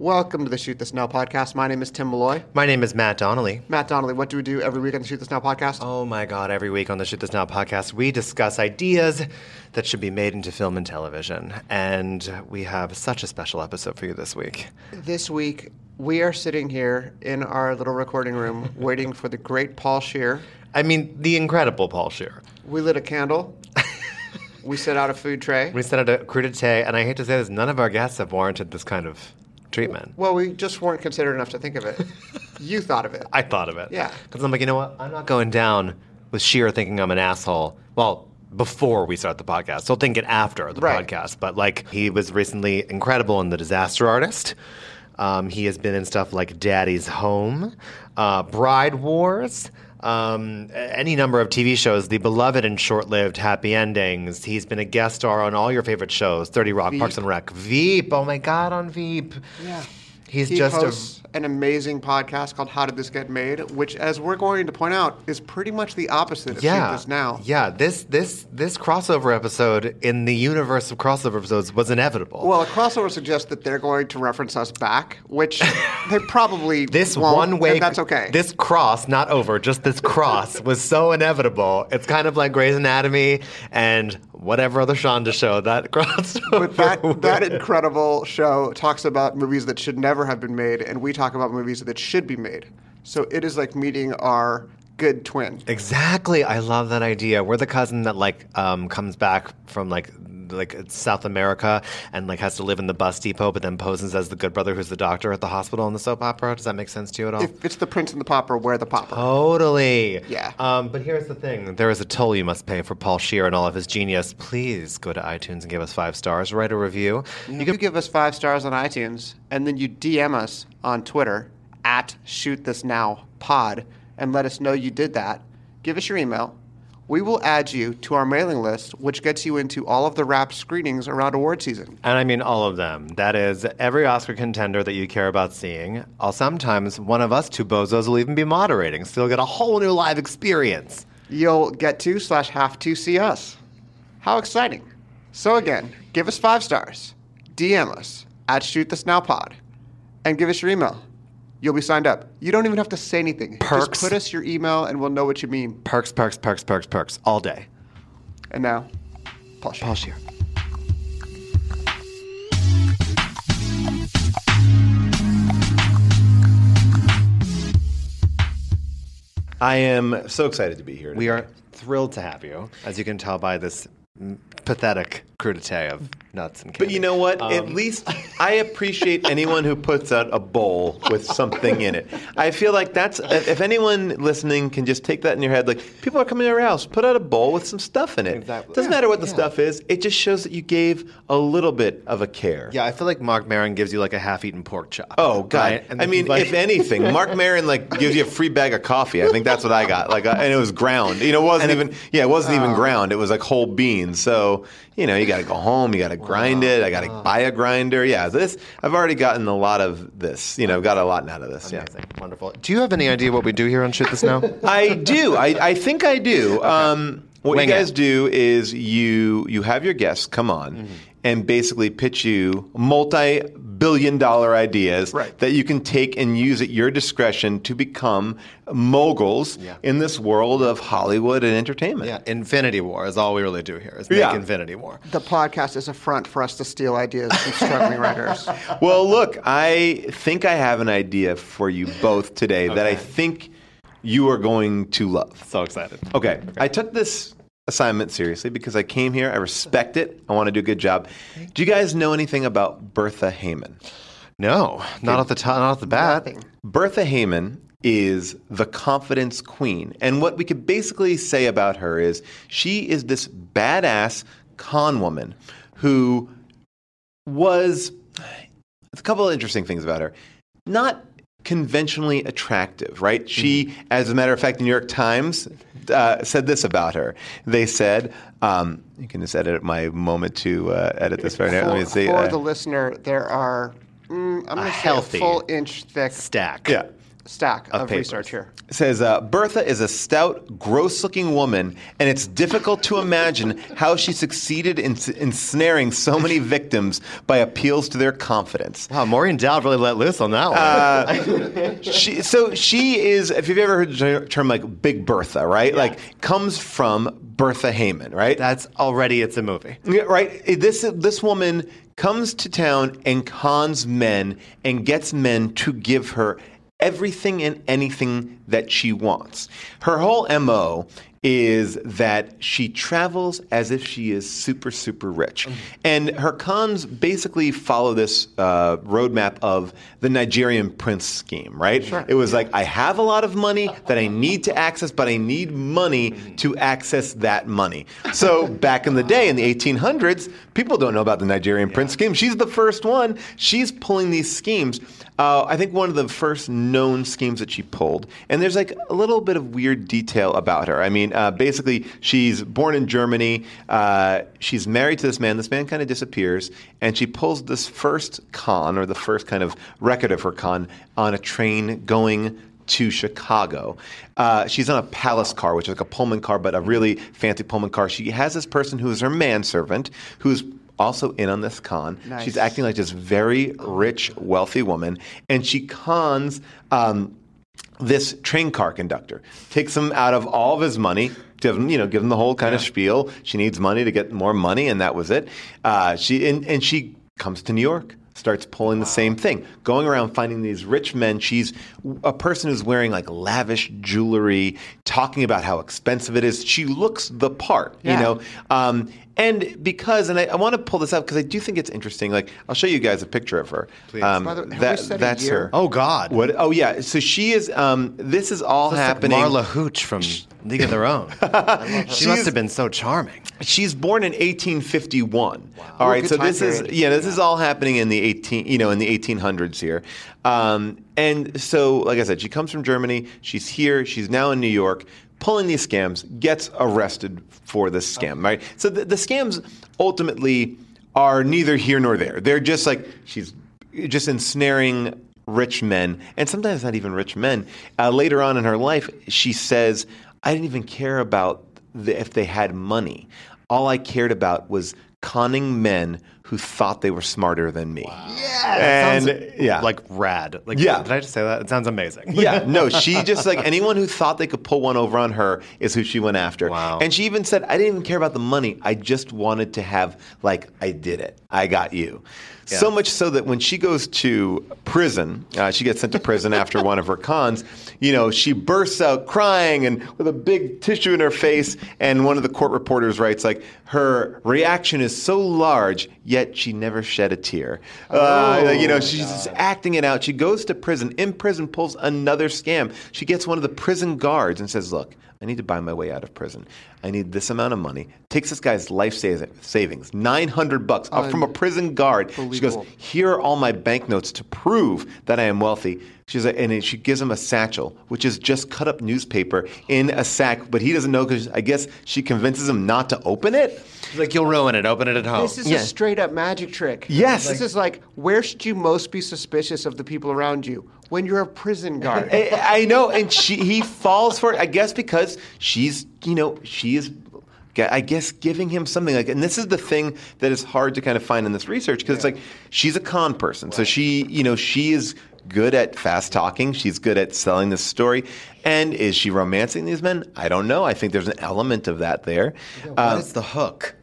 Welcome to the Shoot This Now podcast. My name is Tim Malloy. My name is Matt Donnelly. Matt Donnelly, what do we do every week on the Shoot This Now podcast? Oh my God, every week on the Shoot This Now podcast, we discuss ideas that should be made into film and television. And we have such a special episode for you this week. This week, we are sitting here in our little recording room waiting for the great Paul Scheer. I mean, the incredible Paul Scheer. We lit a candle. we set out a food tray. We set out a crudité, and I hate to say this, none of our guests have warranted this kind of treatment. Well, we just weren't considerate enough to think of it. you thought of it. I thought of it. Yeah. Because I'm like, you know what? I'm not going down with Scheer thinking I'm an asshole. Well, before we start the podcast. He'll think it after the Right. podcast. But like, he was recently incredible in The Disaster Artist. Um, he has been in stuff like Daddy's Home, uh, Bride Wars, um, any number of TV shows, the beloved and short-lived Happy Endings. He's been a guest star on all your favorite shows: Thirty Rock, Parks and Rec, Veep. Oh my God, on Veep. Yeah. He's he just a hosts an amazing podcast called How Did This Get Made, which, as we're going to point out, is pretty much the opposite of yeah. Now. Yeah, this this this crossover episode in the universe of crossover episodes was inevitable. Well, a crossover suggests that they're going to reference us back, which they probably this won't, one way that's okay. This cross, not over, just this cross was so inevitable. It's kind of like Grey's Anatomy and whatever other Shonda show that crossed but that with. that incredible show talks about movies that should never have been made, and we talk about movies that should be made. So it is like meeting our good twin. Exactly. I love that idea. We're the cousin that like um, comes back from like like South America and like has to live in the bus depot, but then poses as the good brother who's the doctor at the hospital in the soap opera. Does that make sense to you at all? If it's the Prince and the Pauper, we're the Pauper. Totally. Yeah. Um, but here's the thing: there is a toll you must pay for Paul Scheer and all of his genius. Please go to iTunes and give us five stars. Write a review. You can give us five stars on iTunes, and then you DM us on Twitter at Shoot This Now Pod, and let us know you did that. Give us your email. We will add you to our mailing list, which gets you into all of the rap screenings around award season. And I mean all of them. That is every Oscar contender that you care about seeing. I'll sometimes one of us two bozos will even be moderating, so you'll get a whole new live experience. You'll get to slash have to see us. How exciting! So again, give us five stars, DM us at Shoot This Now Pod, and give us your email. You'll be signed up. You don't even have to say anything. Perks. Just put us your email, and we'll know what you mean. Perks, perks, perks, perks, perks, all day. And now, Paul Scheer. Paul Scheer. I am so excited to be here. We are thrilled to have you, as you can tell by this pathetic crudité of nuts and candy. But you know what? At Um, least I appreciate anyone who puts out a bowl with something in it. I feel like that's if anyone listening can just take that in your head, like people are coming to our house, put out a bowl with some stuff in it. Exactly. Doesn't Yeah, matter what the yeah. stuff is. It just shows that you gave a little bit of a care. Yeah, I feel like Mark Maron gives you like a half-eaten pork chop. Oh God! right? And I mean, like- if anything, Mark Maron like gives you a free bag of coffee. I think that's what I got. Like, uh, and it was ground. You know, it wasn't even. Yeah, it wasn't Oh. even ground. It was like whole beans. So you know, you got to go home. You got to grind it. I got to buy a grinder. Yeah, this. I've already gotten a lot of this. You know, I've got a lot out of this. Yeah. Wonderful. Do you have any idea what we do here on Shoot This Now? I do. I, I think I do. Um, what Wing you guys it. do is you you have your guests come on Mm-hmm. And basically pitch you multi-billion dollar ideas Right. that you can take and use at your discretion to become moguls Yeah. in this world of Hollywood and entertainment. yeah, Infinity War is all we really do here. Is make Yeah. Infinity War. The podcast is a front for us to steal ideas from struggling writers. Well, look, I think I have an idea for you both today that I think you are going to love. So excited. Okay. I took this assignment seriously because I came here. I respect it. I want to do a good job. Do you guys know anything about Bertha Heyman? No, not at the top, not at the bat. Nothing. Bertha Heyman is the confidence queen. And what we could basically say about her is she is this badass con woman who was a couple of interesting things about her. Not conventionally attractive, right? She, as a matter of fact, the New York Times uh, said this about her. They said, um, you can just edit my moment to uh, edit this right now. Let me For, see. for uh, the listener, there are, mm, I'm going to say healthy a full inch thick. Stack. yeah. Stack of, papers. research here. It says uh, Bertha is a stout, gross-looking woman, and it's difficult to imagine how she succeeded in ensnaring so many victims by appeals to their confidence. Wow, Maureen Dowd really let loose on that one. She, so she is, if you've ever heard the term like Big Bertha, right? Like comes from Bertha Heyman, right? That's already it's a movie. Yeah, right. This this woman comes to town and cons men and gets men to give her everything and anything that she wants. Her whole MO is that she travels as if she is super super rich. And her cons basically follow this uh, roadmap of the Nigerian prince scheme, right? Sure. It was like I have a lot of money that I need to access, but I need money to access that money. So back in the day, in the 1800s, people don't know about the Nigerian prince scheme. She's the first one. She's pulling these schemes. Uh, I think one of the first known schemes that she pulled, and there's like a little bit of weird detail about her. I mean, uh, basically, she's born in Germany. Uh, she's married to this man. This man kind of disappears, and she pulls this first con, or the first kind of record of her con, on a train going to Chicago. Uh, she's on a palace car, which is like a Pullman car, but a really fancy Pullman car. She has this person who is her manservant, who's also in on this con. Nice. She's acting like this very rich, wealthy woman, and she cons. Um, this train car conductor takes him out of all of his money. Give him, you know, give him the whole kind of spiel. She needs money to get more money, and that was it. Uh, she and, and she comes to New York, starts pulling the same thing, going around finding these rich men. She's a person who's wearing like lavish jewelry, talking about how expensive it is. She looks the part, Yeah. you know. Um, and because, and I, I want to pull this up because I do think it's interesting. Like, I'll show you guys a picture of her. Please. Um, By the way, we that- said a that's year? her. Oh God. What? Oh yeah. So she is. Um, this is all Looks like happening. Marla Hooch from League of Their Own. she must have been so charming. She's born in 1851. All right, Good so time this is yeah, this is all happening in the 18, you know, in the 1800s here. Um, and so, like I said, she comes from Germany. She's here. She's now in New York, pulling these scams. Gets arrested for this scam. Right. So the, the scams ultimately are neither here nor there. They're just like she's just ensnaring rich men, and sometimes not even rich men. Uh, later on in her life, she says, "I didn't even care about the, if they had money. All I cared about was conning men who thought they were smarter than me." Yeah. And Sounds yeah, like rad. Like Yeah. Did I just say that? It sounds amazing. yeah, no, she just like anyone who thought they could pull one over on her is who she went after. Wow. And she even said, I didn't even care about the money. I just wanted to have, like, I did it. I got you. So much so that when she goes to prison, uh, she gets sent to prison after one of her cons, you know, she bursts out crying and with a big tissue in her face. And one of the court reporters writes, like, her reaction is so large, yet she never shed a tear. uh, you know, she's just acting it out. She goes to prison. In prison, pulls another scam. She gets one of the prison guards and says, Look, I need to buy my way out of prison. I need this amount of money. Takes this guy's life sa- savings, 900 bucks, uh, from a prison guard. She goes, Here are all my banknotes to prove that I am wealthy. She's like, and she gives him a satchel, which is just cut up newspaper in a sack, but he doesn't know because I guess she convinces him not to open it. She's like, you'll ruin it. Open it at home. This is Yeah. a straight up magic trick. Yes. This is like, where should you most be suspicious of the people around you? When you're a prison guard. I, I know, and she he falls for it. I guess because she's you know she is. I guess giving him something like, and this is the thing that is hard to kind of find in this research because it's like she's a con person, so she, you know, she is good at fast talking. She's good at selling this story, and is she romancing these men? I don't know. I think there's an element of that there. Uh, what is the hook?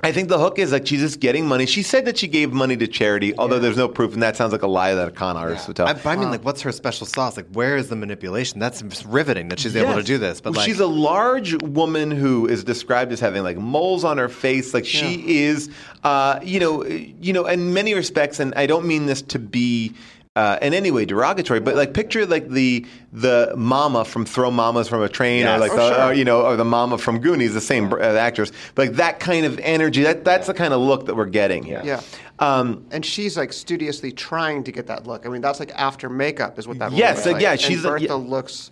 I think the hook is like she's just getting money. She said that she gave money to charity, although there's no proof, and that sounds like a lie that a con artist would tell. I, I mean, like, what's her special sauce? Like, where is the manipulation? That's riveting that she's able to do this. But Well, like, she's a large woman who is described as having like moles on her face. Like she is, uh, you know, you know, in many respects, and I don't mean this to be. Uh, in any way derogatory, but like picture like the the mama from Throw Mamas from a Train, or like Oh, the, sure. or, you know, or the mama from Goonies, the same uh, actress. But like that kind of energy, that that's the kind of look that we're getting here. Yeah. Um, and she's like studiously trying to get that look. I mean, that's like after makeup is what that Yes, looks like, like. yeah, And she's a- Bertha yeah. looks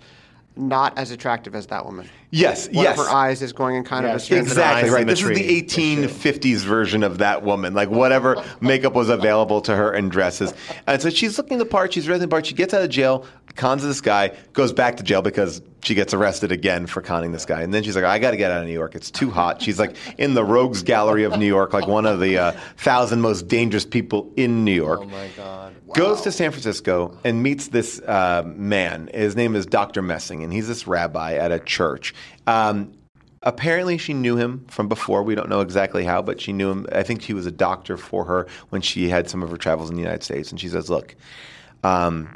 not as attractive as that woman. Yes, one yes. of her eyes is going in kind Yeah, of a she has straight Exactly right. This is the 1850s version of that woman, like whatever makeup was available to her and dresses. And so she's looking the part, she's dressing the part. She gets out of jail, cons this guy, goes back to jail because she gets arrested again for conning this guy. And then she's like, I got to get out of New York. It's too hot. She's like in the rogues gallery of New York, like one of the uh, thousand most dangerous people in New York. Oh my God. Goes to San Francisco and meets this uh, man. His name is Dr. Messing, and he's this rabbi at a church. Um, apparently, she knew him from before. We don't know exactly how, but she knew him. I think he was a doctor for her when she had some of her travels in the United States. And she says, Look, um,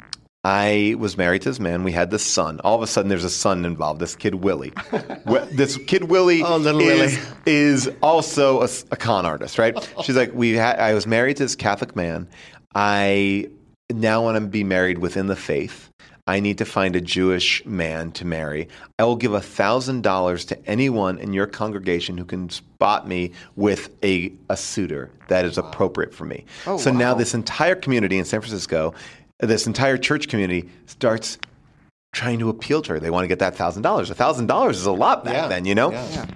I was married to this man. We had this son. All of a sudden, there's a son involved. This kid Willie. This kid Willie Oh, little is, Willie. is also a con artist, right? She's like, we. Ha- I was married to this Catholic man. I now want to be married within the faith. I need to find a Jewish man to marry. I will give thousand dollars to anyone in your congregation who can spot me with a, a suitor that is appropriate for me. Oh, so now this entire community in San Francisco, this entire church community starts trying to appeal to her. They want to get that thousand dollars. A thousand dollars is a lot back Yeah. then, you know. Yeah.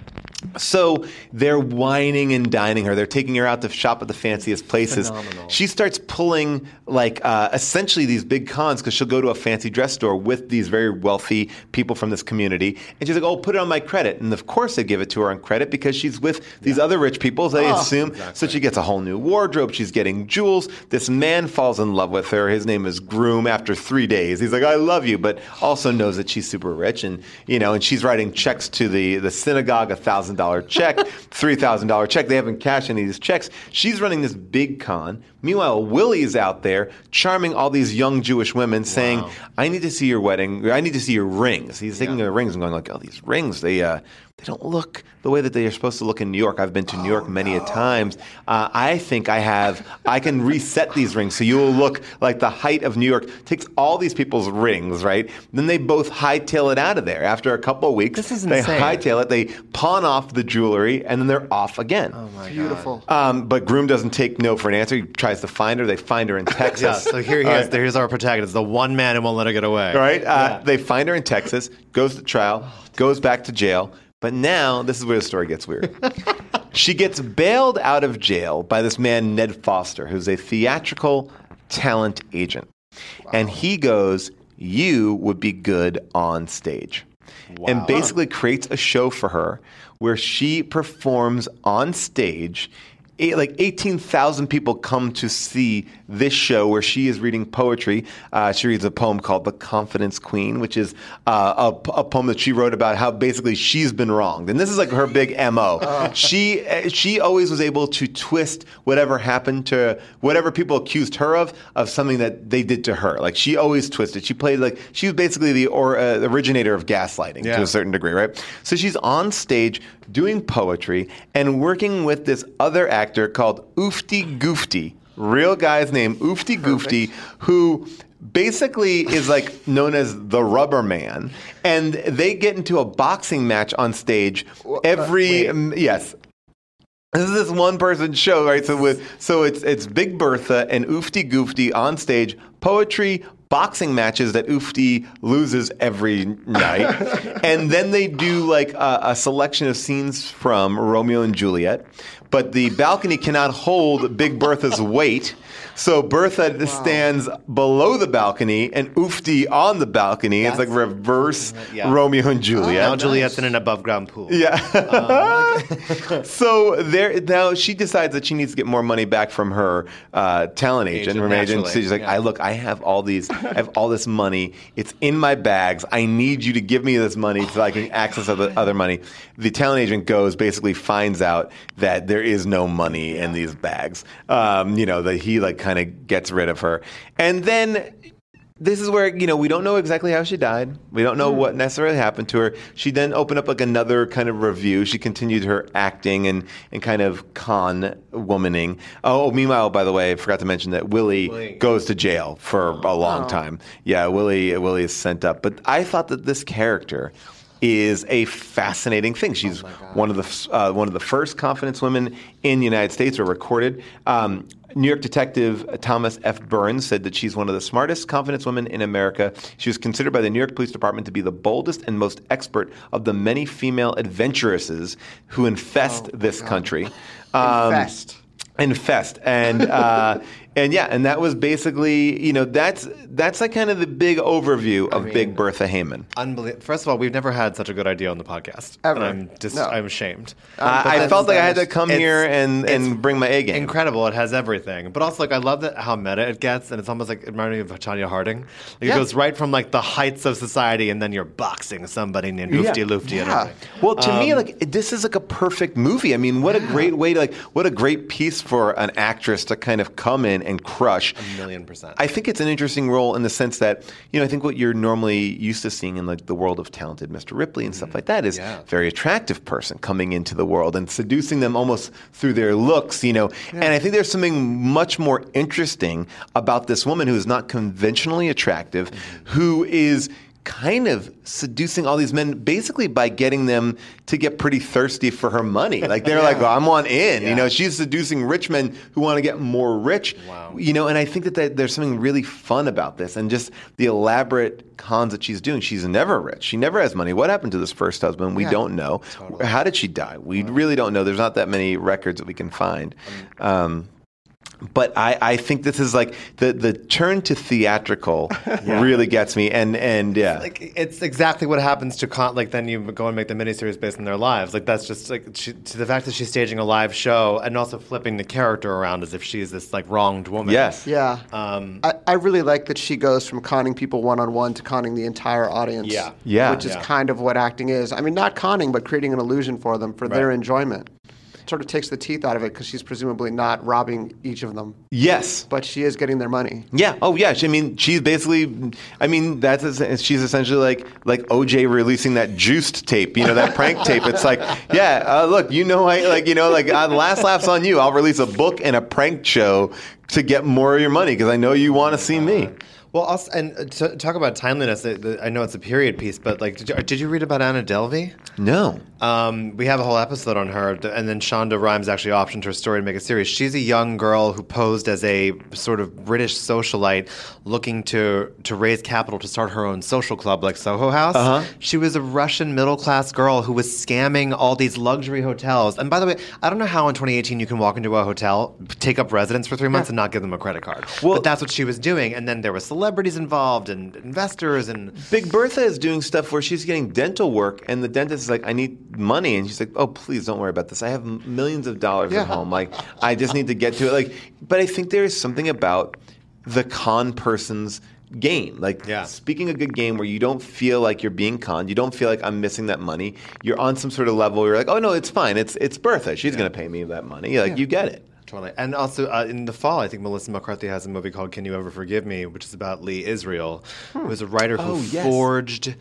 So they're wining and dining her. They're taking her out to shop at the fanciest places. Phenomenal. She starts pulling like uh, essentially these big cons because she'll go to a fancy dress store with these very wealthy people from this community, and she's like, "Oh, put it on my credit." And of course, they give it to her on credit because she's with these other rich people. They assume. So she gets a whole new wardrobe. She's getting jewels. This man falls in love with her. His name is Groom. After three days, he's like, "I love you," but also knows that she's super rich, and you know, and she's writing checks to the the synagogue, a thousand dollar check, three thousand dollar check. They haven't cashed any of these checks. She's running this big con. Meanwhile, Willie's out there charming all these young Jewish women, saying, "I need to see your wedding. I need to see your rings." He's taking their rings and going like, "Oh, these rings. They uh, they don't look the way that they are supposed to look in New York. I've been to New York many a times. Uh, I think I have. I can reset these rings so you will look like the height of New York." Takes all these people's rings, right? Then they both hightail it out of there. After a couple of weeks, This is insane. they insane. hightail it. They pawn off the jewelry, and then they're off again. Oh my god. Beautiful. Um, but Groom doesn't take no for an answer. He tries to find her. They find her in Texas. Yeah, so here he is. right. Here's our protagonist, the one man who won't let her get away. All right. Uh, They find her in Texas, goes to trial, goes back to jail. But now, this is where the story gets weird. she gets bailed out of jail by this man, Ned Foster, who's a theatrical talent agent. And he goes, You would be good on stage. And basically creates a show for her where she performs on stage. Eh, Like 18,000 people come to see this show where she is reading poetry. Uh, she reads a poem called The Confidence Queen, which is uh, a, a poem that she wrote about how basically she's been wronged. And this is like her big MO. She, eh, she always was able to twist whatever happened to whatever people accused her of, of something that they did to her. Like she always twisted. She played like, she was basically the or, uh, originator of gaslighting Yeah. to a certain degree, right? So she's on stage doing poetry and working with this other actor called Oofty Goofty, real guy's name, Oofty Goofty, who basically is like known as the rubber man. And they get into a boxing match on stage every um, yes. This is this one person show, right? So with so it's it's Big Bertha and Oofty Goofty on stage, poetry, boxing matches that Oofty loses every night, and then they do like a, a selection of scenes from Romeo and Juliet. But the balcony cannot hold Big Bertha's weight. So Bertha stands below the balcony and Oofty on the balcony. it's like reverse Yeah. Romeo and Juliet. Now Juliet's in an above ground pool. Yeah. so there now she decides that she needs to get more money back from her uh, talent agent. Agent, her agent. So she's like, Yeah. I look, I have all these, I have all this money. It's in my bags. I need you to give me this money so I can access other, other money. The talent agent goes, basically finds out that there is no money in these bags. Um, you know, that he like kind of gets rid of her, and then this is where you know we don't know exactly how she died. We don't know hmm. what necessarily happened to her. She then opened up like another kind of revue. She continued her acting and and kind of con womaning. Oh, oh meanwhile, by the way, I forgot to mention that Willie, Willie. goes to jail for a long oh. time. Yeah, Willie Willie is sent up. But I thought that this character is a fascinating thing. She's one of the uh, one of the first confidence women in the United States, or recorded. Um, New York detective Thomas F. Byrnes said that she's one of the smartest confidence women in America. She was considered by the New York Police Department to be the boldest and most expert of the many female adventuresses who infest this country. Um, Infest. infest and uh, and yeah and that was basically you know that's that's like kind of the big overview of big bertha heyman Unbelievable. First of all, we've never had such a good idea on the podcast. Ever. And I'm just, No. I'm ashamed. I, I felt like i had to come here and, and bring my a game Incredible. It has everything. But also, like, I love that how meta it gets. And it's almost like, it reminded me of Tonya Harding. Like, Yeah. It goes right from, like, the heights of society, and then you're boxing somebody named Loofty and Yeah. well to me Um, like this is like a perfect movie i mean what a great way to like what a great piece for an actress to kind of come in and crush A million percent. I think it's an interesting role in the sense that you know I think what you're normally used to seeing in like the world of talented Mr. Ripley and stuff mm-hmm. like that is Yeah. very attractive person coming into the world and seducing them almost through their looks, you know. And I think there's something much more interesting about this woman who is not conventionally attractive, mm-hmm. who is kind of seducing all these men basically by getting them to get pretty thirsty for her money. Like they're like, well, I'm on in. You know, she's seducing rich men who want to get more rich. Wow. You know, and I think that, that there's something really fun about this and just the elaborate cons that she's doing. She's never rich. She never has money. What happened to this first husband? We Yeah. don't know. How did she die? We really don't know. There's not that many records that we can find. Um, but I, I think this is like the, the turn to theatrical really gets me. And, and yeah. like it's exactly what happens to con- like then you go and make the miniseries based on their lives like that's just like she, to the fact that she's staging a live show and also flipping the character around as if she's this like wronged woman yes. Yeah. um I, I really like that she goes from conning people one on one to conning the entire audience. Yeah. Yeah. Which is Yeah. kind of what acting is. I mean, not conning, but creating an illusion for them for their enjoyment. Sort of takes the teeth out of it because she's presumably not robbing each of them, Yes. but she is getting their money. Yeah. Oh, yeah. She, I mean, she's basically. I mean, that's she's essentially like like OJ releasing that juiced tape. You know, that prank tape. It's like, yeah. Uh, look, you know, I like you know, like uh, last laughs on you. I'll release a book and a prank show to get more of your money because I know you want to see me. Well also and uh, to talk about timeliness uh, the- I know it's a period piece but like did you, did you read about Anna Delvey No. Um, we have a whole episode on her, and then Shonda Rhimes actually optioned her story to make a series. She's a young girl who posed as a sort of British socialite looking to to raise capital to start her own social club like Soho House. Uh-huh. She was a Russian middle class girl who was scamming all these luxury hotels. And by the way, I don't know how in 2018 you can walk into a hotel, take up residence for three months, and not give them a credit card. Well- but that's what she was doing. And then there were celebrities involved and investors and Big Bertha is doing stuff where she's getting dental work, and the dentist is like, "I need money," and she's like, "Oh, please don't worry about this. I have millions of dollars Yeah. at home. Like, I just need to get to it." Like, but I think there is something about the con person's game. Like, Yeah. speaking a good game where you don't feel like you're being conned, you don't feel like I'm missing that money. You're on some sort of level where you're like, "Oh no, it's fine. It's it's Bertha. She's going to pay me that money." Like, you get it. Totally. And also uh, in the fall, I think Melissa McCarthy has a movie called Can You Ever Forgive Me, which is about Lee Israel, who is a writer who Oh, yes. forged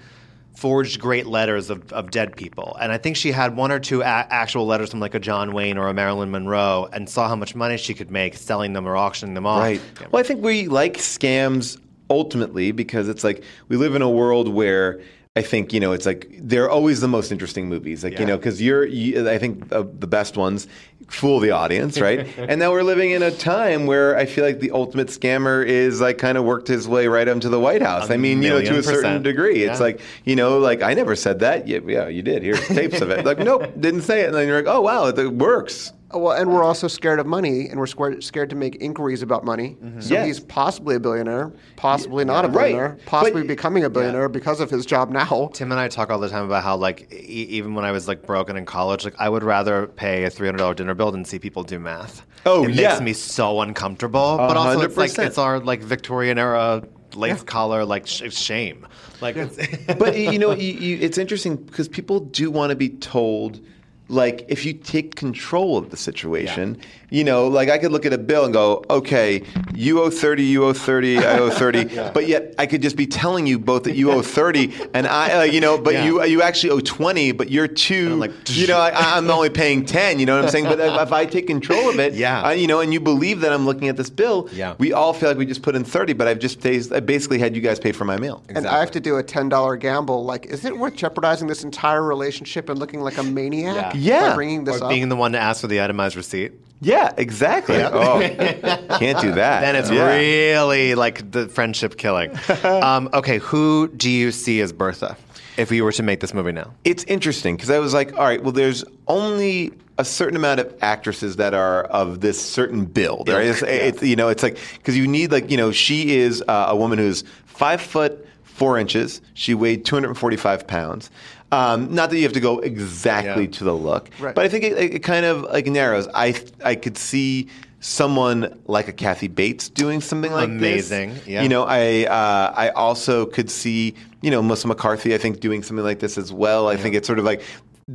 forged great letters of, of dead people. And I think she had one or two a- actual letters from like a John Wayne or a Marilyn Monroe and saw how much money she could make selling them or auctioning them off. Right. Well, I think we like scams ultimately because it's like we live in a world where I think you know it's like they're always the most interesting movies. Like you know because you're you, I think uh, the best ones fool the audience, right? and now we're living in a time where I feel like the ultimate scammer is like kind of worked his way right onto the White House. A I mean, you know, to a certain percent. degree, it's Yeah. like you know, like I never said that. Yeah, yeah, you did. Here's tapes of it. Like, nope, didn't say it. And then you're like, oh wow, it works. Oh, Well, and we're also scared of money, and we're scared, scared to make inquiries about money. Mm-hmm. So Yes. he's possibly a billionaire, possibly not a Right. billionaire, possibly But- becoming a billionaire because of his job now. Tim and I talk all the time about how, like, e- even when I was like broken in college, like I would rather pay a three hundred dollar dinner bill than see people do math. Oh, it yeah. makes me so uncomfortable. But also, it's like 100%. it's our like Victorian era lace collar like sh- shame. Like, it's, but you know, you, you, it's interesting because people do want to be told like if you take control of the situation, you know, like I could look at a bill and go, okay, you owe 30, you owe 30, I owe 30, but yet I could just be telling you both that you owe 30 and I, uh, you know, but Yeah. you you actually owe 20, but you're two, like, you know, I, I'm only paying 10, you know what I'm saying? But if I take control of it, Yeah. I, you know, and you believe that I'm looking at this bill, Yeah. we all feel like we just put in 30, but I've just pays- I basically had you guys pay for my meal. And I have to do a ten dollar gamble. Like, is it worth jeopardizing this entire relationship and looking like a maniac Yeah. by bringing this Or up? being the one to ask for the itemized receipt. Yeah, exactly. Oh, can't do that. Then it's Yeah. really like the friendship killing. um, okay, who do you see as Bertha if we were to make this movie now? It's interesting because I was like, all right, well, there's only a certain amount of actresses that are of this certain build, right? It's, it's, you know, it's like because you need like you know, she is uh, a woman who's five foot four inches. She weighed 245 pounds. Um, not that you have to go exactly Yeah. to the look, Right. but I think it, it kind of like narrows. I I could see someone like a Kathy Bates doing something like Amazing, this. yeah. You know, I uh, I also could see you know Melissa McCarthy. I think doing something like this as well. I think it's sort of like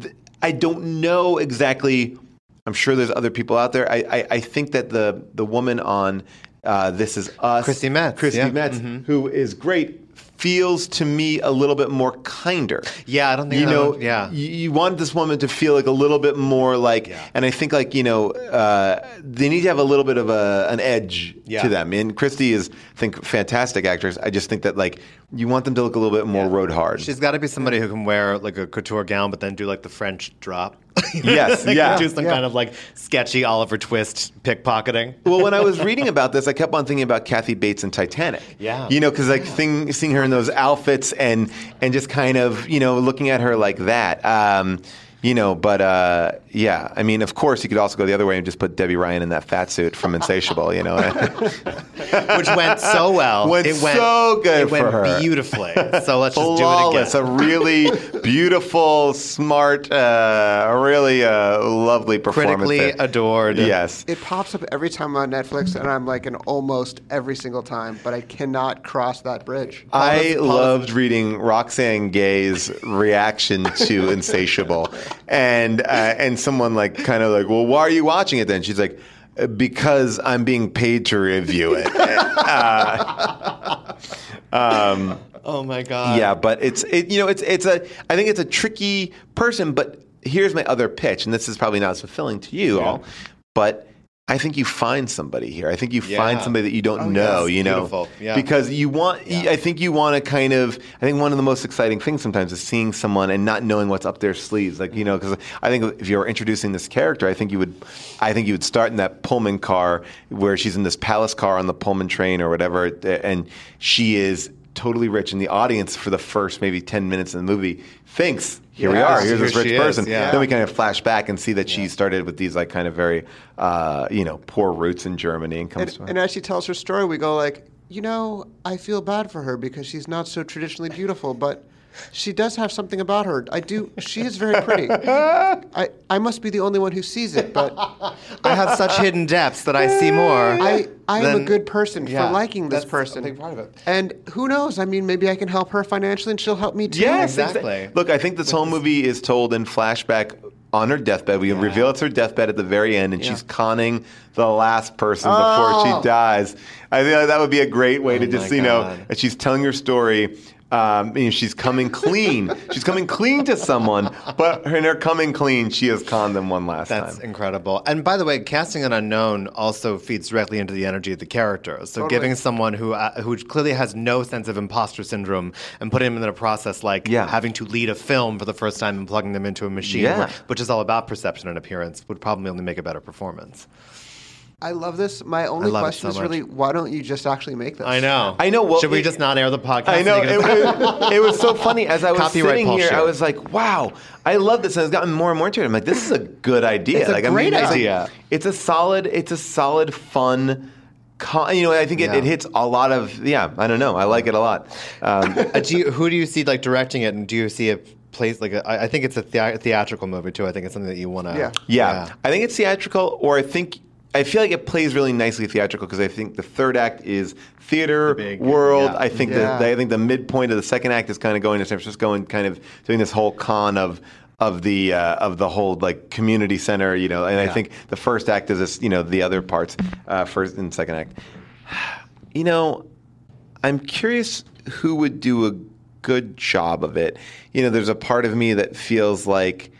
th- I don't know exactly. I'm sure there's other people out there. I I, I think that the the woman on uh, This Is Us, Christy Metz, Christy yeah. Metz, Mhm. who is great. Feels to me a little bit more kinder. Yeah, I don't think you know. would- yeah. you, you want this woman to feel like a little bit more like, Yeah. and I think like you know, uh, they need to have a little bit of a, an edge Yeah. to them. And Christy is, I think, fantastic actress. I just think that like you want them to look a little bit more road hard. She's got to be somebody who can wear like a couture gown, but then do like the French drop. Yes, yeah. Do some Yeah. kind of like sketchy Oliver Twist pickpocketing. well, when I was reading about this, I kept on thinking about Kathy Bates in Titanic. Yeah. you know, because like thing, seeing her in those outfits and and just kind of you know looking at her like that. Um, you know, but uh, yeah, I mean, of course, you could also go the other way and just put Debby Ryan in that fat suit from Insatiable. You know, which went so well. Went it went so good It went for her. beautifully. So let's just do it flawless, again. a really beautiful, smart, uh, really uh, lovely performance. Critically there. adored. Yes. It pops up every time on Netflix, and I'm like an almost every single time, but I cannot cross that bridge. I loved reading Roxane Gay's reaction to Insatiable, and uh, and someone like kind of like, well, why are you watching it then? She's like, "Uh, because I'm being paid to review it. Uh, um, Oh my god. yeah, but it's it, you know it's it's a I think it's a tricky person. But here's my other pitch, and this is probably not as fulfilling to you all, but. I think you find somebody here. I think you find somebody that you don't Oh, know. yes. You know, Beautiful. Yeah. because you want. I think you want to kind of. I think one of the most exciting things sometimes is seeing someone and not knowing what's up their sleeves. Like you know, mm-hmm. because I think if you're introducing this character, I think you would. I think you would start in that Pullman car where she's in this palace car on the Pullman train or whatever, eh, and she is totally rich, and the audience for the first maybe ten minutes of the movie thinks. Here we are. Here's this rich is, person. yeah. Then we kind of flash back and see that she started with these like kind of very, uh, you know, poor roots in Germany and comes And, to and as she tells her story, we go like, you know, I feel bad for her because she's not so traditionally beautiful, but she does have something about her. I do. She is very pretty. I, I must be the only one who sees it, but I have such hidden depths that I see more. I, I am a good person yeah, for liking this that's a person. big part of it. And who knows? I mean, maybe I can help her financially and she'll help me too. Yes, Exactly. Look, I think this whole movie is told in flashback on her deathbed. We reveal it's her deathbed at the very end, and Yeah. she's conning the last person before Oh. she dies. I think that would be a great way to Oh just, my you know, God. and she's telling her story. Um, you know, she's coming clean. she's coming clean to someone, but in her coming clean, she has conned them one last That's time. That's incredible. And by the way, casting an unknown also feeds directly into the energy of the character. So Totally. giving someone who uh, who clearly has no sense of imposter syndrome and putting them in a process like Yeah. having to lead a film for the first time and plugging them into a machine, Yeah. which is all about perception and appearance, would probably only make a better performance. I love this. My only love it question so is much. really, why don't you just actually make this? I know. I know, well, Should we it- just not air the podcast? I know. It it- was, it was so funny. As I was Copyright sitting Paul here, I Scheer. was like, wow, I love this. And I've gotten more and more into it. I'm like, this is a good idea. It's a like, great it's a- idea. It's a solid, it's a solid, fun, con- you know, I think it, Yeah. it hits a lot of, yeah, I don't know. I like it a lot. Um, Uh, do you, who do you see like directing it, and do you see a place like a, I I think it's a thea- theatrical movie too. I think it's something that you want to. Yeah. Yeah. I think it's theatrical, or I think I feel like it plays really nicely theatrical because I think the third act is theater The big- world. yeah. I think Yeah. that I think the midpoint of the second act is kind of going to San Francisco and kind of doing this whole con of of the uh, of the whole like community center, you know. And I think the first act is this, you know, the other parts, uh, first and second act. You know, I'm curious who would do a good job of it. You know, there's a part of me that feels like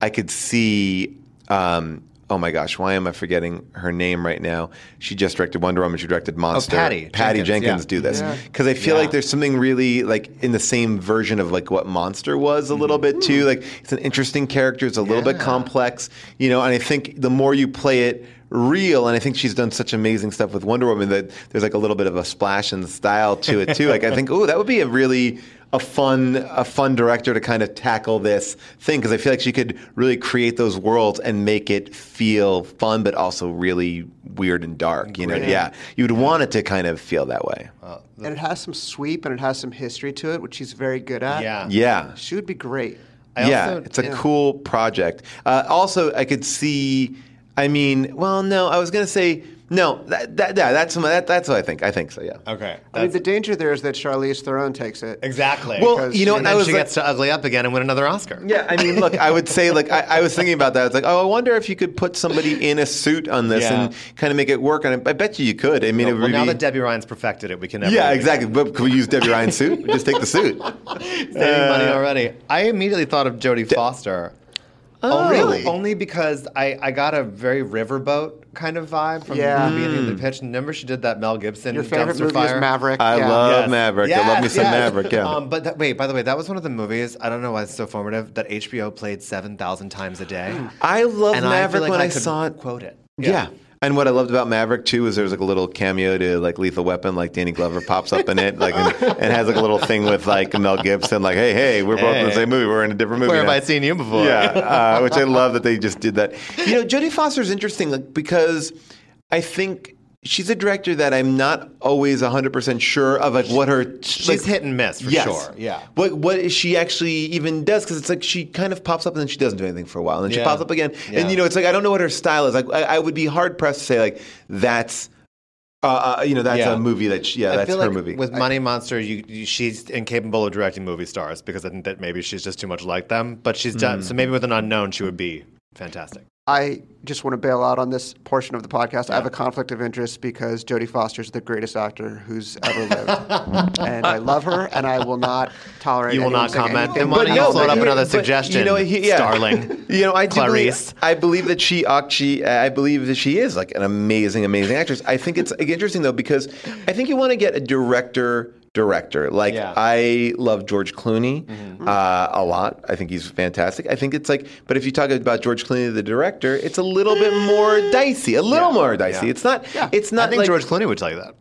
I could see. Um, oh my gosh, why am I forgetting her name right now? She just directed Wonder Woman. She directed oh, Monster. Patty Patty Jenkins, Jenkins, yeah. do this Yeah. because I feel Yeah. like there's something really like in the same version of like what Monster was a little bit too. Mm-hmm. Like it's an interesting character. It's a little bit complex, you know. And I think the more you play it real, and I think she's done such amazing stuff with Wonder Woman that there's like a little bit of a splash and style to it too. like I think, oh, that would be a really a fun a fun director to kind of tackle this thing because I feel like she could really create those worlds and make it feel fun but also really weird and dark. You know, Great. yeah, you would want it to kind of feel that way. and it has some sweep and it has some history to it, which she's very good at. Yeah. Yeah, She would be great. I yeah, also- it's a yeah. cool project. Uh, also, I could see. I mean, well, no, I was gonna say no. That, that, yeah, that's that, that's what I think. I think so. Yeah. Okay. I mean, the danger there is that Charlize Theron takes it. exactly. Well, you know, and what, I then was she like- gets to ugly up again and win another Oscar. Yeah, I mean, look, I would say, like, I, I was thinking about that. It's like, oh, I wonder if you could put somebody in a suit on this Yeah. and kind of make it work. And I, I bet you you could. I mean, it would well, now that Debby Ryan's perfected it, we can never yeah, do it exactly. But could we use Debby Ryan's suit? Just take the suit. Saving money uh, already. I immediately thought of Jodie Foster. Only, really? Only because I, I got a very riverboat kind of vibe from Yeah. the beginning of the pitch. Remember, she did that Mel Gibson Your favorite dumpster movie fire. is Maverick. I yeah. love Yes. Maverick. I love me some yes. Maverick. Yeah. Um, but that, wait, by the way, that was one of the movies. I don't know why it's so formative that HBO played seven thousand times a day. I love and I Maverick feel like when I, could saw it. Quote it. Yeah. And what I loved about Maverick too is there was like a little cameo to like Lethal Weapon, like Danny Glover pops up in it, like and, and has like a little thing with like Mel Gibson, like hey hey we're both in the same movie, we're in a different movie. Where have. I seen you before? Yeah, uh, which I love that they just did that. You know, Jodie Foster's interesting like, because I think she's a director that I'm not always 100% sure of like what her She's hit and miss for yes. sure. Yeah. What what is she actually even does? Because it's like she kind of pops up and then she doesn't do anything for a while, and then she pops up again, Yeah. and you know it's like I don't know what her style is. Like I, I would be hard pressed to say like that's. Uh, uh, you know that's Yeah. a movie that she, yeah I that's feel her like movie. With Money Monster, you, you, she's incapable of directing movie stars because I think that maybe she's just too much like them. But she's done so. Maybe with an unknown, she would be fantastic. I just want to bail out on this portion of the podcast. I have a conflict of interest because Jodie Foster is the greatest actor who's ever lived, and I love her, and I will not tolerate. You will not comment. anything Then why don't you else float up it. another suggestion, You know, he, yeah. Starling, you know, I Clarice. Believe, I believe that she uh, actually, uh, I believe that she is like an amazing, amazing actress. I think it's interesting though because I think you want to get a director. Director, like Yeah. I love George Clooney uh, a lot. I think he's fantastic. I think it's like, but if you talk about George Clooney, the director, it's a little bit more dicey, a little Yeah. more dicey. Yeah. It's not. It's not I think like George Clooney would tell you that.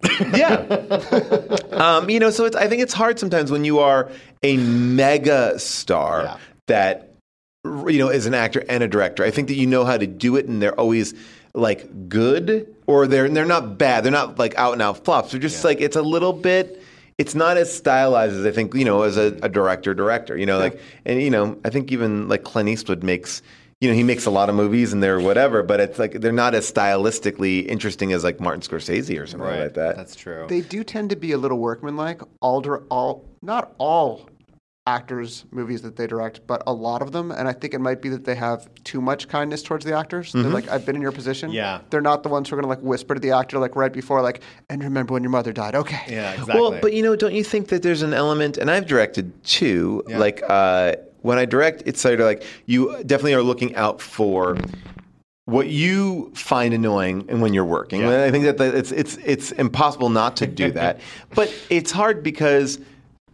yeah. um, you know, so it's, I think it's hard sometimes when you are a mega star Yeah. that you know is an actor and a director. I think that you know how to do it, and they're always like good, or they're they're not bad. They're not like out and out flops. They're just like it's a little bit. It's not as stylized as I think you know as a, a director director. You know, like and you know I think even like Clint Eastwood makes. You know, he makes a lot of movies and they're whatever, but it's like they're not as stylistically interesting as like Martin Scorsese or something like that. That's true. They do tend to be a little workmanlike. All, all, not all actors' movies that they direct, but a lot of them. And I think it might be that they have too much kindness towards the actors. They're like, I've been in your position. Yeah. They're not the ones who are going to like whisper to the actor like right before, like, and remember when your mother died. Okay. yeah, exactly. Well, but you know, don't you think that there's an element, and I've directed too, Yeah. like uh, when I direct, it's sort of like you definitely are looking out for what you find annoying and when you're working. Yeah. I think that that it's it's it's impossible not to do that, but it's hard because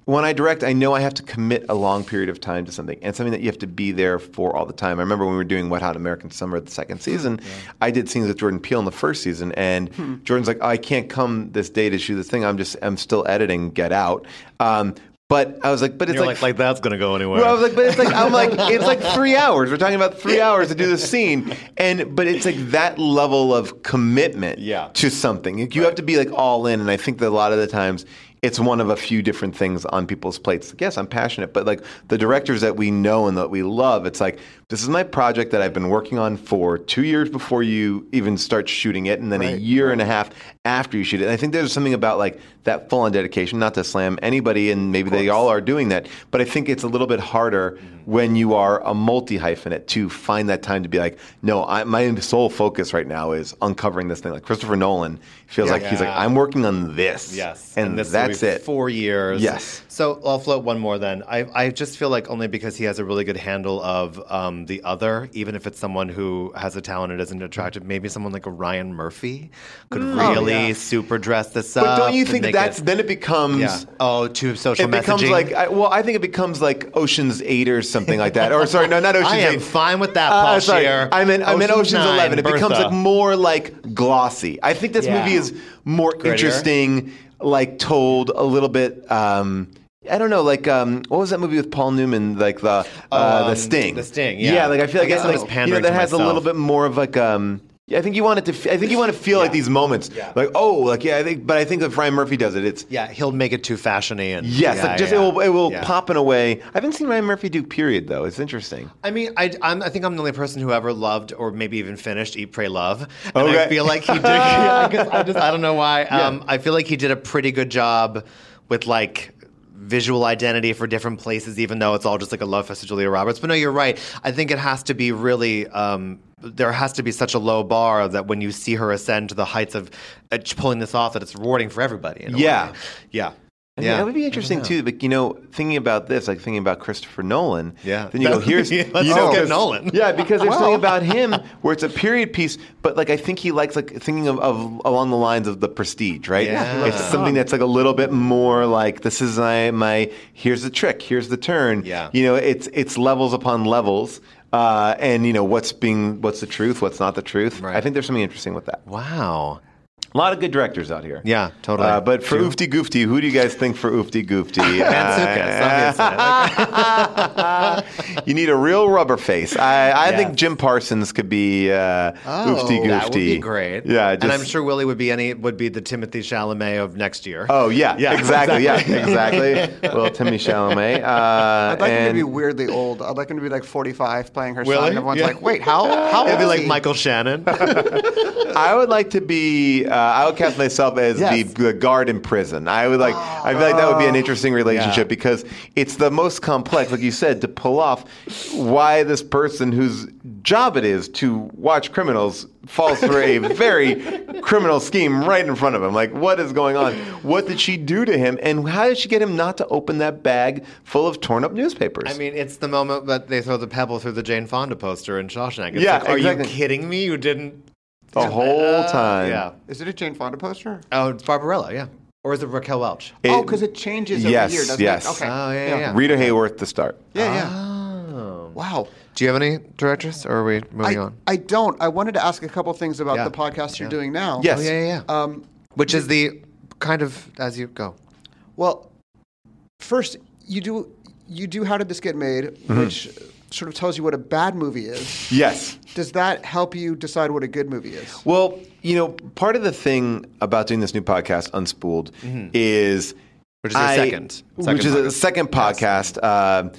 when I direct, I know I have to commit a long period of time to something, and something that you have to be there for all the time. I remember when we were doing Wet Hot American Summer the second season, I did scenes with Jordan Peele in the first season, and Hmm. Jordan's like, oh, "I can't come this day to shoot this thing. I'm just I'm still editing Get Out." Um, but I was like, "But it's like." like, like that's gonna go anywhere. well, I was like, but it's like I'm like it's like three hours. We're talking about three hours to do the scene, and but it's like that level of commitment Yeah. to something. You have to be like all in, and I think that a lot of the times it's one of a few different things on people's plates. Yes, I'm passionate, but like the directors that we know and that we love, it's like this is my project that I've been working on for two years before you even start shooting it, and then a year and a half after you shoot it. And I think there's something about like that full on dedication, not to slam anybody, and maybe they all are doing that, but I think it's a little bit harder when you are a multi hyphenate to find that time to be like, no, I, my sole focus right now is uncovering this thing. Like Christopher Nolan feels like he's like, I'm working on this. Yes, and, this will that's it. Four years. Yes. So I'll float one more. Then I, I just feel like only because he has a really good handle of um, the other, even if it's someone who has a talent and isn't attractive, maybe someone like a Ryan Murphy could really yeah. super dress this up. But don't you think make that's it- then it becomes yeah? Oh, too social it becomes like I, well, I think it becomes like Ocean's Eight or something like that. Or sorry, no, not Ocean's I am Eight. fine with that, Uh, Paul sorry, Scheer. I mean, I mean Ocean's Nine, Eleven. It becomes like more like glossy. I think this Yeah. movie is more Grittier? interesting, like told a little bit. Um, I don't know, like um, what was that movie with Paul Newman? Like the uh, Oh, the um, Sting. The Sting, yeah. like I feel like I'm just like, you know that has a little bit more of like um. yeah, I think you want it to. f- I think you want to feel like these moments, Yeah. like oh, like yeah. I think, but I think if Ryan Murphy does it, it's yeah, he'll make it too fashiony and yes, yeah, like just yeah. it will it will Yeah. pop in a way. I haven't seen Ryan Murphy do period though. It's interesting. I mean, I, I'm, I think I'm the only person who ever loved or maybe even finished Eat, Pray, Love. And I feel like he did. I, guess I just I don't know why. Um, I feel like he did a pretty good job with like visual identity for different places, even though it's all just like a love fest to Julia Roberts. But no, you're right. I think it has to be really. Um, there has to be such a low bar that when you see her ascend to the heights of uh, pulling this off, that it's rewarding for everybody. Yeah. way. yeah, yeah. that would be interesting too. But you know, thinking about this, like thinking about Christopher Nolan. Yeah. Then you go, here's yeah, let's you know, get 'cause- Nolan. Yeah, because there's something about him where it's a period piece, but like I think he likes like thinking of, of along the lines of the Prestige, right? Yeah. It's something that's like a little bit more like this is my my here's the trick, here's the turn. Yeah. You know, it's it's levels upon levels. Uh, and you know what's being what's the truth, what's not the truth. Right. I think there's something interesting with that. Wow. A lot of good directors out here. Yeah, totally. Uh, but for True. Oofty Goofty, who do you guys think for Oofty Goofty? Mantzoukas, Uh, you need a real rubber face. I, I Yes. think Jim Parsons could be uh, Oofty Goofty. That would be great. Yeah, and I'm sure Willie would be any would be the Timothy Chalamet of next year. Oh yeah, Yeah, exactly. Yeah, exactly. Well, Timmy Chalamet. Uh, I'd like him to be weirdly old. I'd like him to be like 45 playing her Will son. And everyone's Yeah. like, wait, how? How It'd be like he? Michael Shannon. I would like to be. Uh, Uh, I would cast myself as Yes. the, the guard in prison. I would like. I feel like that would be an interesting oh. relationship Yeah. because it's the most complex, like you said, to pull off why this person whose job it is to watch criminals falls for a very criminal scheme right in front of him. Like, what is going on? What did she do to him? And how did she get him not to open that bag full of torn up newspapers? I mean, it's the moment that they throw the pebble through the Jane Fonda poster in Shawshank. It's Yeah, like, are exactly. you kidding me? You didn't. The whole Uh, time. Yeah. Is it a Jane Fonda poster? Oh, it's Barbarella. Yeah. Or is it Raquel Welch? It- oh, because it changes every yes, year, doesn't yes. it? Okay. Oh, yeah, yeah, yeah. Rita Hayworth to start. Yeah, yeah. Oh. Wow. Do you have any directors, or are we moving I, on? I don't. I wanted to ask a couple things about Yeah. the podcast you're doing now. Yes. Oh, yeah, yeah, yeah. Um, Which is the kind of as you go. well, first, you do you do How Did This Get Made, Mm-hmm. which sort of tells you what a bad movie is. Yes. Does that help you decide what a good movie is? Well, you know, part of the thing about doing this new podcast, Unspooled, is Mm-hmm. Which is your I- second- second which is a second podcast. Uh,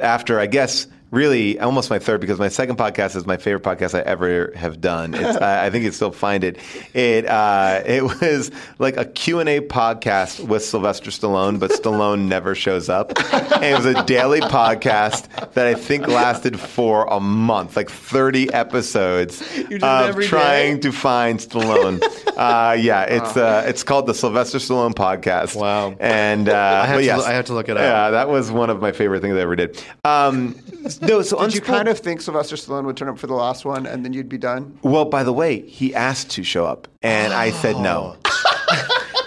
after I guess really almost my third because my second podcast is my favorite podcast I ever have done. It's, I, I think you still find it. It uh, it was like a Q and A podcast with Sylvester Stallone, but Stallone never shows up. And it was a daily podcast that I think lasted for a month, like thirty episodes of every day? trying to find Stallone. uh, yeah, it's uh, it's called the Sylvester Stallone podcast. Wow. And uh, I have to yes, I have to look it up. Yeah, that was one of my favorite things I ever did. Um, no, so Did you kind of think Sylvester Stallone would turn up for the last one and then you'd be done? Well, by the way, he asked to show up, and I said no. Oh.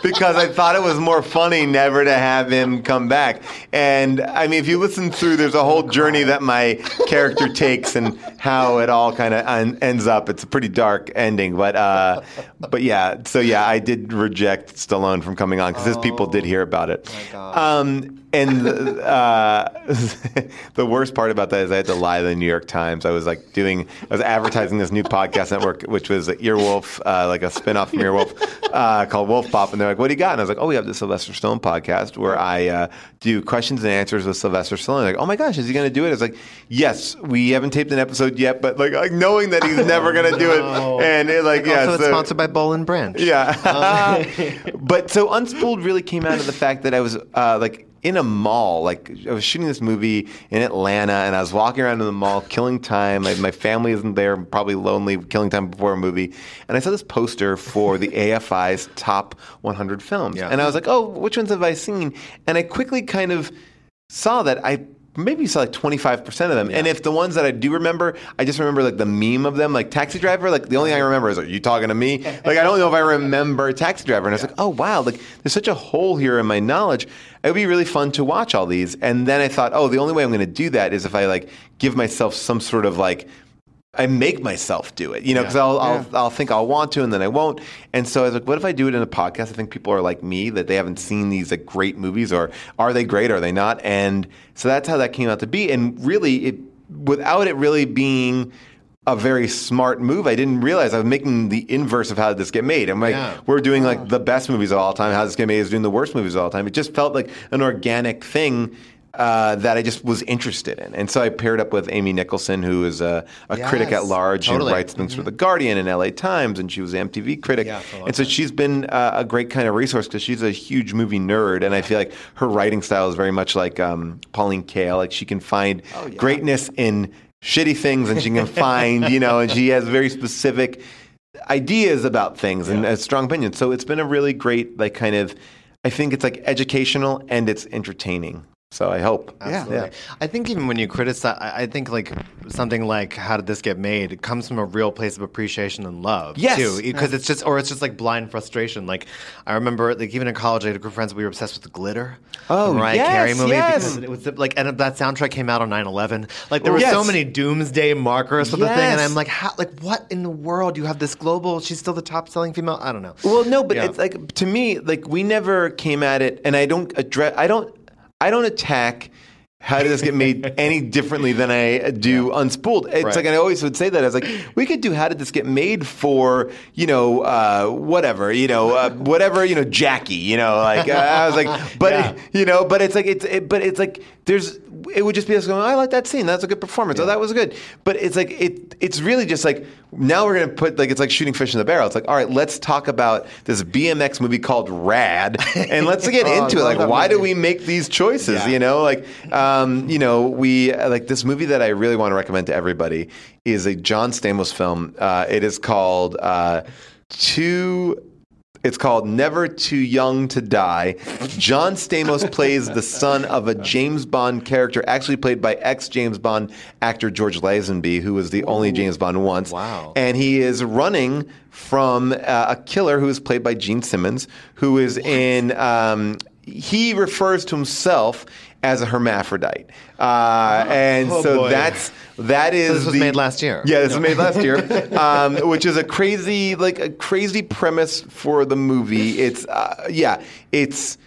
Because I thought it was more funny never to have him come back. And I mean, if you listen through, there's a whole journey that my character takes and how it all kind of un- ends up. It's a pretty dark ending, but uh, but yeah. So yeah, I did reject Stallone from coming on because his people did hear about it. Um, and uh, the worst part about that is I had to lie to the New York Times. I was like doing, I was advertising this new podcast network, which was Earwolf, uh, like a spinoff from Earwolf uh, called Wolf Pop. And they're like, like, "What do you got?" And I was like, "Oh, we have the Sylvester Stallone podcast where I uh, do questions and answers with Sylvester Stallone." Like, "Oh my gosh, is he going to do it?" I was like, "Yes, we haven't taped an episode yet, but like, like knowing that he's never going to do it, and it, like, yeah, also, it's so- sponsored by Boll & Branch. yeah. but so Unspooled really came out of the fact that I was uh, like in a mall. Like I was shooting this movie in Atlanta and I was walking around in the mall killing time. Like, my family isn't there, I'm probably lonely, killing time before a movie. And I saw this poster for the AFI's top 100 films. Yeah. And I was like, oh, which ones have I seen? And I quickly kind of saw that I maybe you saw like 25% of them. And if the ones that I do remember, I just remember like the meme of them, like Taxi Driver, like the only thing I remember is, are you talking to me? Like, I don't know if I remember Taxi Driver. And I was like, oh, wow, like there's such a hole here in my knowledge. It would be really fun to watch all these. And then I thought, oh, the only way I'm going to do that is if I like give myself some sort of like, I make myself do it, you know, because I'll, I'll, I'll think I'll want to and then I won't. And so I was like, what if I do it in a podcast? I think people are like me, that they haven't seen these like great movies or are they great? Are they not? And so that's how that came out to be. And really, it without it really being a very smart move, I didn't realize I was making the inverse of how did this get made. I'm like, Yeah. we're doing like the best movies of all time. How this get made is doing the worst movies of all time. It just felt like an organic thing. Uh, that I just was interested in, and so I paired up with Amy Nicholson, who is a, a critic at large totally. and writes things for the Guardian and LA Times, and she was an MTV critic. Yeah, for a long and so time. she's been uh, a great kind of resource because she's a huge movie nerd, and I feel like her writing style is very much like um, Pauline Kael. Like she can find Oh, yeah. greatness in shitty things, and she can find, you know, and she has very specific ideas about things and a strong opinion. So it's been a really great, like, kind of. I think it's like educational and it's entertaining. So I hope. Absolutely. I think even when you criticize, I I think like something like "How did this get made?" It comes from a real place of appreciation and love, Yes. too. Because it's just, or it's just like blind frustration. Like I remember, like even in college, I had a group of friends. We were obsessed with the Glitter, Oh, the Mariah yes, Carey movie, yes. because it was the- like, and that soundtrack came out on 9/11. Like there were so many doomsday markers for the thing, and I'm like, how, like what in the world? You have this global. She's still the top selling female. I don't know. Well, no, but Yeah. it's like to me, like we never came at it, and I don't address, I don't, I don't attack. How did this get made any differently than I do unspooled? It's Right. like I always would say that. I was like, we could do how did this get made for you know uh, whatever you know uh, whatever you know Jackie you know like uh, I was like, but Yeah. you know, but it's like it's it, but it's like there's it would just be us going, I like that scene. That's a good performance. Oh, that was good. But it's like it it's really just like now we're gonna put like it's like shooting fish in the barrel. It's like all right, let's talk about this BMX movie called Rad, and let's get Oh, into it. Like, why do we make these choices? Yeah. You know, like um, you know, we like this movie that I really want to recommend to everybody is a John Stamos film. Uh, it is called uh, Two. It's called Never Too Young to Die. John Stamos plays the son of a James Bond character, actually played by ex James Bond actor George Lazenby, who was the only James Bond once. Wow. And he is running from uh, a killer who is played by Gene Simmons, who is in. Um, he refers to himself as a hermaphrodite, uh, and Oh, so boy. that's that is. this was the- made last year. Yeah, this was made last year, um, which is a crazy, like a crazy premise for the movie. It's uh, yeah, it's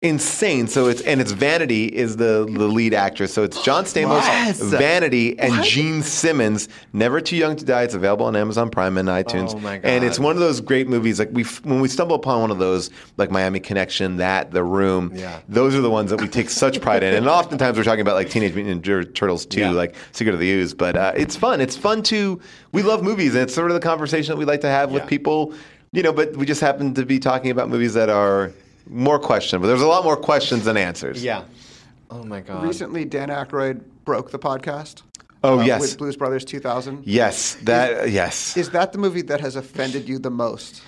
insane. So it's and it's Vanity is the the lead actress. So it's John Stamos, Yes! Vanity, and Gene Simmons. Never Too Young to Die. It's available on Amazon Prime and iTunes. Oh, my god! And it's one of those great movies. Like we when we stumble upon one of those, like Miami Connection, that The Room. Yeah. Those are the ones that we take such pride in. And oftentimes we're talking about like Teenage Mutant Ninja Turtles too, Yeah. like Secret of the Ooze. But uh, it's fun. It's fun to. We love movies, and it's sort of the conversation that we like to have with people. You know, but we just happen to be talking about movies that are more questions, but There's a lot more questions than answers. Yeah. Oh my god. Recently, Dan Aykroyd broke the podcast. Oh uh, yes. with Blues Brothers 2000. Yes. That. yes. Is that the movie that has offended you the most?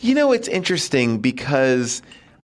You know, it's interesting because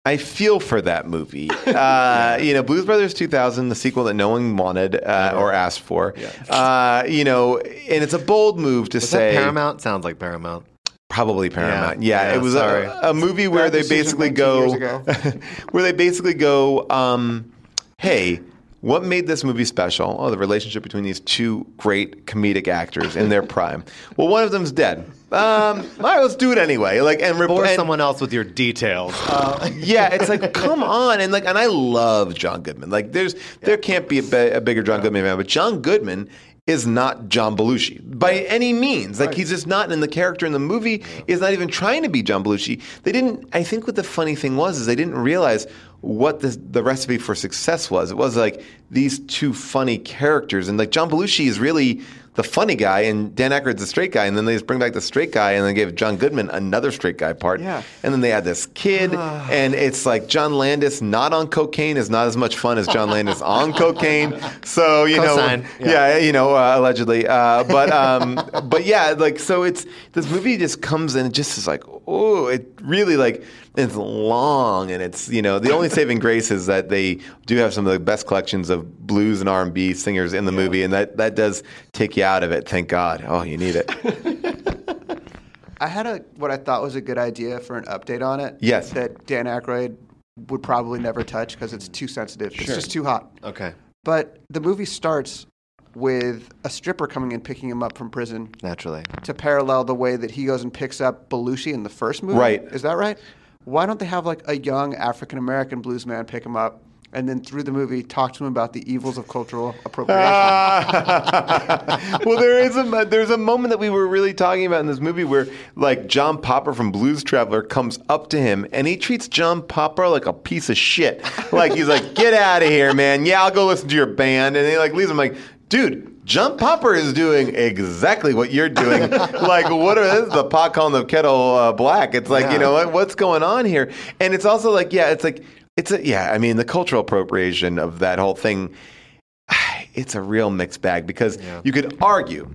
I feel for that movie. Uh, You know, Blues Brothers 2000, the sequel that no one wanted uh, or asked for. Uh, you know, and it's a bold move to Was say. that Paramount sounds like Paramount. Probably Paramount. Yeah, Yeah, it was a, a movie where Bad they basically go, where they basically go, um, hey. What made this movie special? Oh, the relationship between these two great comedic actors in their prime. Well, one of them's dead. Um, all right, let's do it anyway. Like, and, rep- Or someone else with your details. yeah, it's like come on, and like, and I love John Goodman. Like, there's there can't be a, bi- a bigger John Goodman fan, but John Goodman is not John Belushi by any means. Like he's just not in the character in the movie is not even trying to be John Belushi. They didn't. I think what the funny thing was is they didn't realize what the the recipe for success was. It was like these two funny characters, and like John Belushi is really the funny guy, and Dan Aykroyd's the straight guy, and then they just bring back the straight guy, and then gave John Goodman another straight guy part, Yeah. and then they had this kid, and it's like John Landis not on cocaine is not as much fun as John Landis on cocaine. So you Cosign. know, Yeah. yeah, you know, uh, allegedly, uh, but um, but yeah, like so it's this movie just comes in, and just is like, oh, it really like it's long, and it's you know the only saving grace is that they do have some of the best collections of blues and R and B singers in the movie, and that that does take you out of it. Thank God. Oh, you need it. I had a what I thought was a good idea for an update on it. Yes. That Dan Aykroyd would probably never touch because it's too sensitive. It's just too hot. Okay. But the movie starts with a stripper coming and picking him up from prison Naturally. to parallel the way that he goes and picks up Belushi in the first movie. Right. Is that right? Why don't they have like a young African American blues man pick him up and then through the movie talk to him about the evils of cultural appropriation? well, there is a there's a moment that we were really talking about in this movie where like John Popper from Blues Traveler comes up to him and he treats John Popper like a piece of shit. Like he's like, "Get out of here, man! Yeah, I'll go listen to your band." And he like leaves him like, "Dude." John Popper is doing exactly what you're doing. like, what are this is the pot calling the kettle uh, black? It's like, you know, what, what's going on here? And it's also like, yeah, it's like, it's a, yeah, I mean, the cultural appropriation of that whole thing it's a real mixed bag because you could argue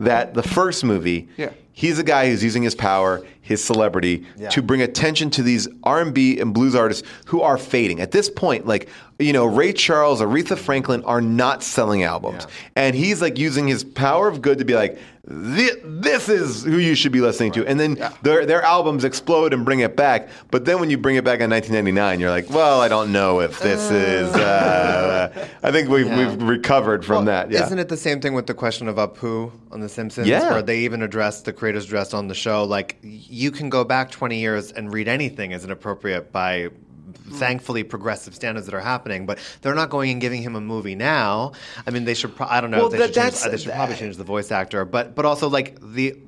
that the first movie, Yeah. He's a guy who's using his power, his celebrity, to bring attention to these R&B and blues artists who are fading. At this point, like, you know, Ray Charles, Aretha Franklin are not selling albums. And he's like using his power of good to be like, "Thi- this is who you should be listening to. And then their, their albums explode and bring it back. But then when you bring it back in 1999, you're like, well, I don't know if this is. Uh, I think we've, Yeah. we've recovered from that. Yeah. Isn't it the same thing with the question of Apu on The Simpsons? Yeah. Where they even addressed, the creators addressed on the show, like, you can go back 20 years and read anything as inappropriate by hmm. thankfully progressive standards that are happening, but they're not going and giving him a movie now. I mean, they should, pro- I don't know, Well, if they, that- should change, they should probably change the voice actor, but, but also, like, the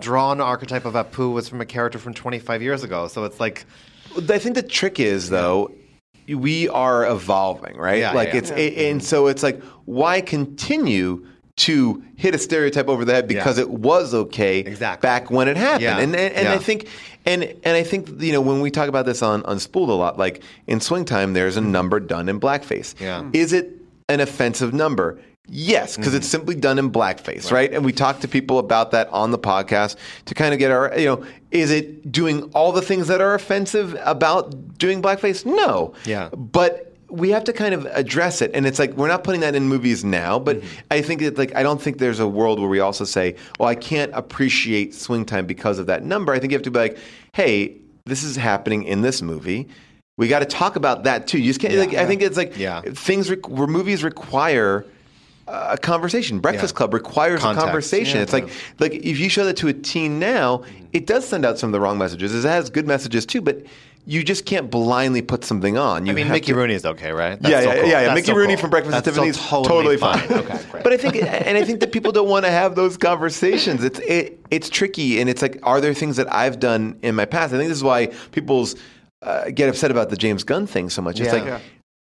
drawn archetype of Apu was from a character from 25 years ago. So it's like, I think the trick is though, we are evolving, right? Yeah, like yeah, it's and so it's like why continue to hit a stereotype over the head because Yeah. it was okay Exactly. back when it happened. Yeah, And and, and I think and and I think you know when we talk about this on Unspooled a lot, like in Swing Time, there's a number done in blackface. Yeah. Mm-hmm. Is it an offensive number? Yes, because it's mm-hmm. simply done in blackface, right. And we talk to people about that on the podcast to kind of get our, you know, is it doing all the things that are offensive about doing blackface? No. Yeah. But we have to kind of address it, and it's like we're not putting that in movies now. But mm-hmm. I think that like I don't think there's a world where we also say, "Well, I can't appreciate Swing Time because of that number." I think you have to be like, "Hey, this is happening in this movie." We got to talk about that too. You just can't. like, I think it's like Yeah. things re- where movies require a conversation. Breakfast Yeah. Club requires Context. a conversation. Yeah. it's like like if you show that to a teen now, mm-hmm. it does send out some of the wrong messages. It has good messages too, but you just can't blindly put something on. You I mean, Mickey to- Rooney is okay, right? yeah, yeah, cool. yeah, yeah. That's Mickey Rooney cool. from Breakfast That's at Tiffany's still totally, fine. fine. okay, great. But I think, and I think that people don't want to have those conversations. It's it, it's tricky, and it's like, are there things that I've done in my past? I think this is why people's uh, get upset about the James Gunn thing so much. It's Yeah. like. Yeah.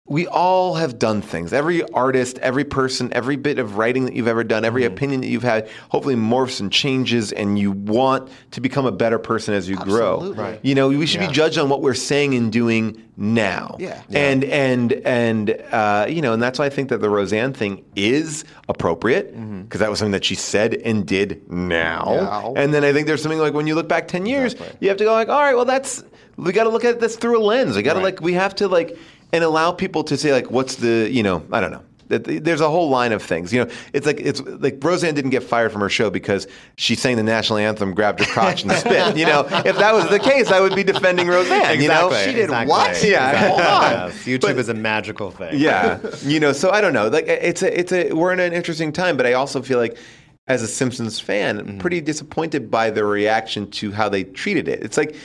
We all have done things. Every artist, every person, every bit of writing that you've ever done, every Mm-hmm. opinion that you've had, hopefully morphs and changes, and you want to become a better person as you grow. Right. You know, we should Yeah. be judged on what we're saying and doing now. Yeah. And and and uh, you know, and that's why I think that the Roseanne thing is appropriate because Mm-hmm. that was something that she said and did now. Now. And then I think there's something like when you look back ten years, you have to go like, all right, well, that's we got to look at this through a lens. We got to Right. like we have to like and allow people to say like, what's the you know, I don't know. There's a whole line of things. You know, it's like it's like Roseanne didn't get fired from her show because she sang the national anthem, grabbed her crotch, and spit. You know, if that was the case, I would be defending Roseanne. You know, Exactly, She did exactly, what? Yeah, exactly. hold on. Yes, YouTube But- is a magical thing. yeah, you know. So I don't know. Like it's a, it's a. We're in an interesting time, but I also feel like, as a Simpsons fan, I'm pretty disappointed by the reaction to how they treated it. It's like,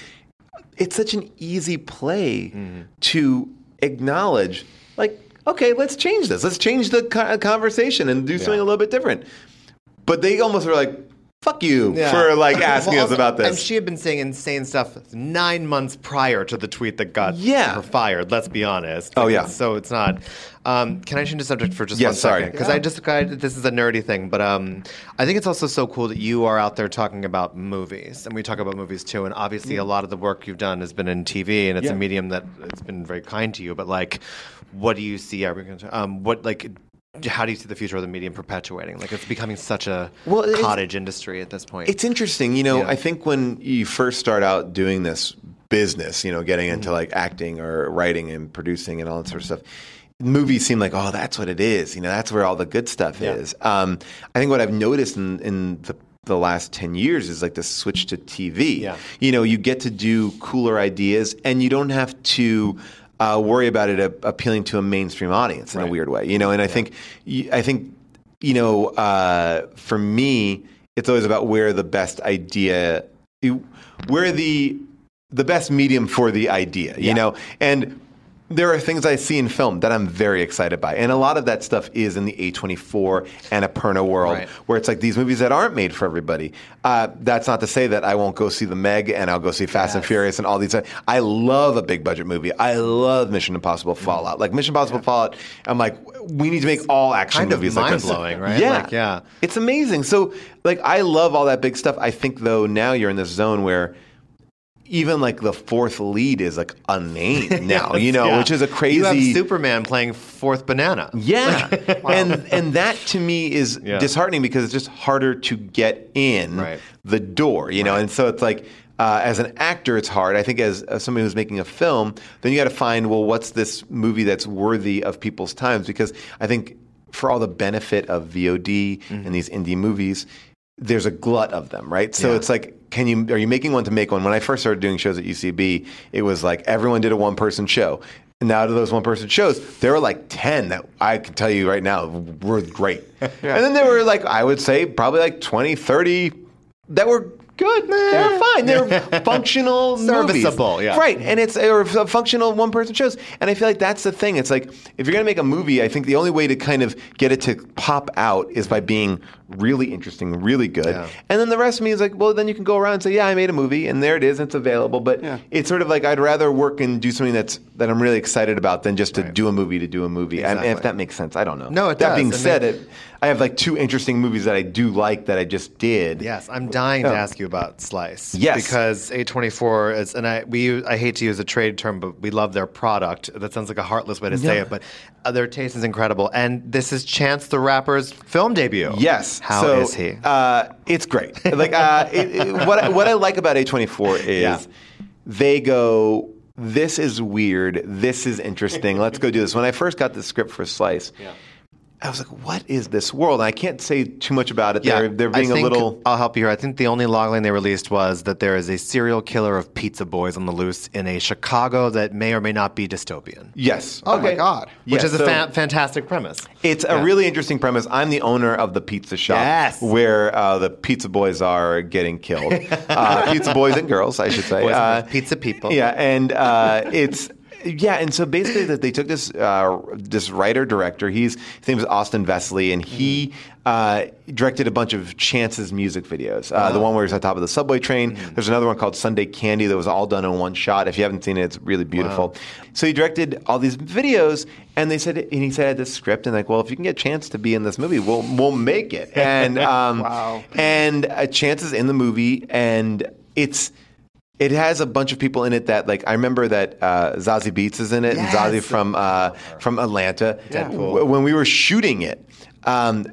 it's such an easy play mm-hmm. to acknowledge. Like, okay, let's change this. Let's change the conversation and do something a little bit different. but they almost were like, "Fuck you" Yeah. for like asking Well, us about this. And she had been saying insane stuff nine months prior to the tweet that got Yeah. her fired. Let's be honest. Oh, yeah. So it's not. Um, can I change the subject for just Yeah, one sorry. Because I just I, this is a nerdy thing, but um, I think it's also so cool that you are out there talking about movies, and we talk about movies too. And obviously, a lot of the work you've done has been in TV, and it's Yeah. a medium that it's been very kind to you. But like, what do you see? Are we going to, um, what like? How do you see the future of the medium perpetuating? Like it's becoming such a Well, cottage industry at this point. It's interesting, you know. Yeah. I think when you first start out doing this business, you know, getting into Mm-hmm. like acting or writing and producing and all that sort of stuff, movies seem like, oh, that's what it is. You know, that's where all the good stuff Yeah. is. Um, I think what I've noticed in, in the the last 10 years is like the switch to TV. Yeah. You know, you get to do cooler ideas and you don't have to uh, worry about it a- appealing to a mainstream audience in a weird way. You know, and I think I think you know, uh, for me, it's always about where the best idea, where the the best medium for the idea. You Yeah. know, and there are things I see in film that I'm very excited by, and a lot of that stuff is in the A24 and Annapurna world, Right. where it's like these movies that aren't made for everybody. Uh, that's not to say that I won't go see The Meg and I'll go see Fast and Furious and all these. I love a big budget movie. I love Mission Impossible Fallout. Like Mission Impossible Fallout, I'm like, we need to make all action Kind of movies like mind-blowing, right? Yeah, Like, yeah. it's amazing. So, like, I love all that big stuff. I think though now you're in this zone where even like the fourth lead is like unnamed now, you know, Yeah. which is a crazy. You have Superman playing fourth banana. Yeah, and and that to me is Yeah. disheartening because it's just harder to get in Right. the door, you know. And so it's like, uh, as an actor, it's hard. I think as, as somebody who's making a film, then you got to find well, what's this movie that's worthy of people's times? Because I think for all the benefit of VOD Mm-hmm. and these indie movies, there's a glut of them, right? So Yeah. it's like, can you are you making one to make one? When I first started doing shows at UCB, it was like everyone did a one person show. And now to those one person shows, there were like ten that I can tell you right now were great. And then there were like I would say probably like 20, 30 that were good. They were fine. They're functional Serviceable, movies. yeah. Right. And it's or functional one person shows. And I feel like that's the thing. It's like if you're gonna make a movie, I think the only way to kind of get it to pop out is by being really interesting, really good. Yeah. And then the rest of me is like, well, then you can go around and say, yeah, I made a movie, and there it is, it's available. But Yeah. it's sort of like I'd rather work and do something that's that I'm really excited about than just to Right. do a movie to do a movie. And if that makes sense, I don't know. No, it that does. being And said, it- it, I have like two interesting movies that I do like that I just did. Yes, I'm dying to Oh. ask you about Slice. Yes. because A24 is, and I we I hate to use a trade term, but we love their product. That sounds like a heartless way to say Yeah. it, but uh, their taste is incredible. And this is Chance the Rapper's film debut. Yes. how so, is he? Uh, it's great. Like uh, it, it- what I, what I like about A24 is Yeah. they go. This is weird. This is interesting. Let's go do this. When I first got the script for Slice, I was like, "What is this world?" And I can't say too much about it. they're, they're I being a little. I'll help you here. I think the only logline they released was that there is a serial killer of pizza boys on the loose in a Chicago that may or may not be dystopian. Yes. Oh my God. Which Yeah, is a so- fa- fantastic premise. It's a really interesting premise. I'm the owner of the pizza shop Yes. where uh, the pizza boys are getting killed. uh, pizza boys and girls, I should say. Boys Uh, girls. Pizza people. Yeah, and uh, it's. Yeah, and so basically, that they took this uh, this writer director. He's his name is Austin Vesely, and he uh, directed a bunch of Chance's music videos. Uh, The one where he's on top of the subway train. There's another one called Sunday Candy that was all done in one shot. If you haven't seen it, it's really beautiful. So he directed all these videos, and they said, and he said, I had this script, and like, well, if you can get Chance to be in this movie, we'll we'll make it. And um, Wow. and uh, Chance is in the movie, and it's. It has a bunch of people in it that like I remember that uh, Zazie Beetz is in it, Yes. and Zazie from uh, from Atlanta. Deadpool. W- When we were shooting it, um,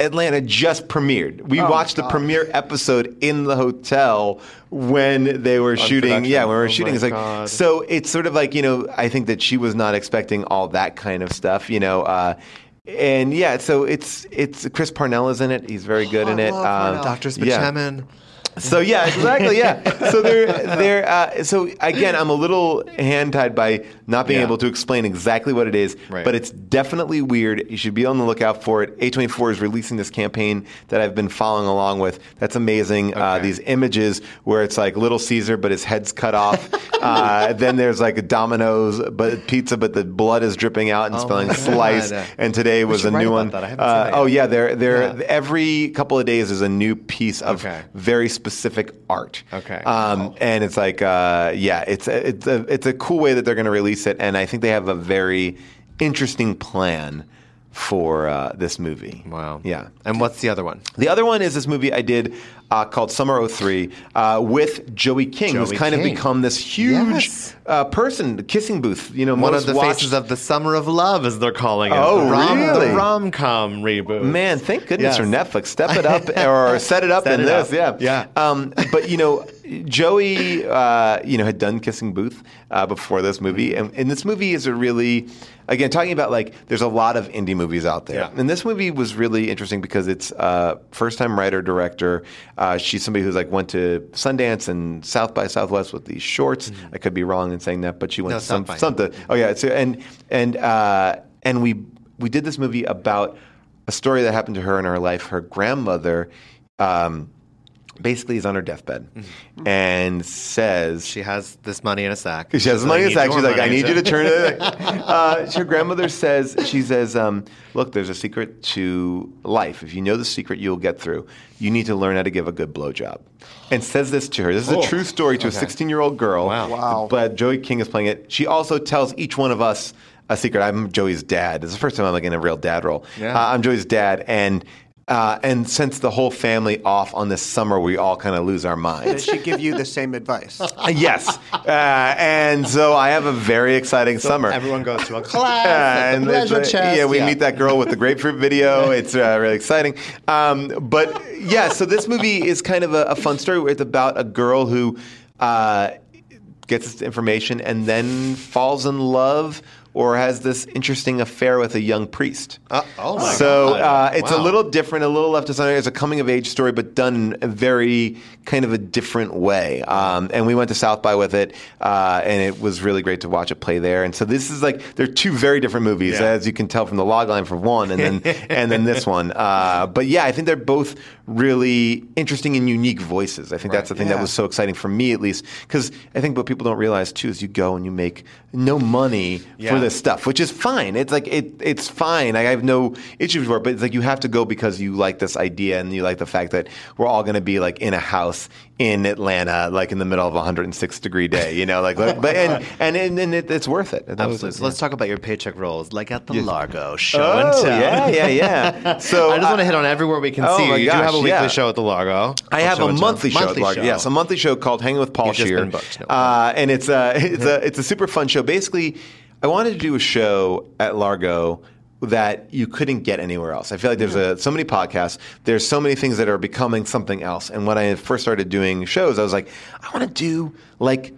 Atlanta just premiered. We Oh, watched the premiere episode in the hotel when they were shooting. production. Yeah, when we were Oh, shooting. It's like God. so. It's sort of like you know. I think that she was not expecting all that kind of stuff. You know. Uh, and yeah, so it's it's Chris Parnell is in it. He's very good in it. Um, Parnell. Dr. yeah. So yeah, exactly. Yeah. So they're they're uh, so again, I'm a little hand tied by not being Yeah. able to explain exactly what it is, Right. but it's definitely weird. You should be on the lookout for it. A24 is releasing this campaign that I've been following along with. That's amazing. Uh, these images where it's like Little Caesar, but his head's cut off. Uh, then there's like a Domino's, but pizza, but the blood is dripping out and Oh spelling slice. And today We was a new one. that. I haven't Uh, oh yeah, they're, they're, Yeah. every couple of days is a new piece of Okay. very specific art. Okay. Um, And it's like, uh, yeah, it's a, it's a it's a cool way that they're going to release it, and I think they have a very interesting plan for uh, this movie. Wow. Yeah. And what's the other one? The other one is this movie I did uh, called Summer 03 uh, with Joey King, who's Joey kind of become this huge Yes. uh, person, kissing booth. You know, One of the watched- faces of the Summer of Love, as they're calling it. Oh, the rom, really? The rom com reboot. Man, thank goodness Yes. for Netflix. Step it up or set it up Set in it this. up. Yeah. Yeah. Um, but, you know, Joey, uh, you know, had done Kissing Booth uh, before this movie. And, and this movie is a really, again, talking about like, there's a lot of indie movies out there. Yeah. And this movie was really interesting because it's uh, first time writer, director. Uh, she's somebody who's like went to Sundance and South by Southwest with these shorts. I could be wrong in saying that, but she went No, to some, something. Oh, yeah. So, and, and, uh, and we, we did this movie about a story that happened to her in her life. Her grandmother um, basically is on her deathbed and says She has this money in a sack. she has She's money in a sack. She's like, I money." need you to turn it. uh, her grandmother says, she says, um, look, there's a secret to life. If you know the secret, you'll get through. You need to learn how to give a good blowjob. And says this to her. This is Oh, a true story to a 16 year old girl. Wow. Wow. But Joey King is playing it. She also tells each one of us a secret. I'm Joey's dad. It's the first time I'm like in a real dad role. Yeah. Uh, I'm Joey's dad. And uh, and since the whole family off on this summer, we all kind of lose our minds. Does she give you the same advice? Uh, yes. Uh, and so I have a very exciting summer. Everyone goes to a class. Yeah, at the and pleasure chest. yeah, we meet that girl with the grapefruit video. It's uh, really exciting. Um, but yeah, so this movie is kind of a, a fun story it's about a girl who uh, gets this information and then falls in love or has this interesting affair with a young priest. Uh, oh my so God. uh, it's a little different, a little left of center. It's a coming of age story, but done in a very kind of a different way. Um, and we went to South by with it, uh, and it was really great to watch it play there. And so this is like they're two very different movies, Yeah. as you can tell from the log line for one, and then and then this one. Uh, but yeah, I think they're both really interesting and unique voices. I think that's the thing that was so exciting for me, at least, because I think what people don't realize too is you go and you make no money for Yeah. This stuff, which is fine. It's like it, it's fine. I have no issues with it, but it's like you have to go because you like this idea and you like the fact that we're all going to be like in a house in Atlanta, like in the middle of a 106 degree day. You know, like, like- but and and, and, and it, it's worth it. That was- Absolutely. So let's talk about your paycheck rolls, like at the Yes. Largo show Oh, and tell. yeah, yeah, yeah. So I just want to uh, hit on everywhere we can oh see you. my You do have a weekly yeah. show at the Largo. I have a and tell. monthly show. at Monthly Largo. show. Yes, a monthly show called Hanging with Paul You've just Scheer. been booked, no. uh, and it's a it's a it's a super fun show. Basically, I wanted to do a show at Largo that you couldn't get anywhere else. I feel like there's a, so many podcasts. There's so many things that are becoming something else. And when I first started doing shows, I was like, I want to do like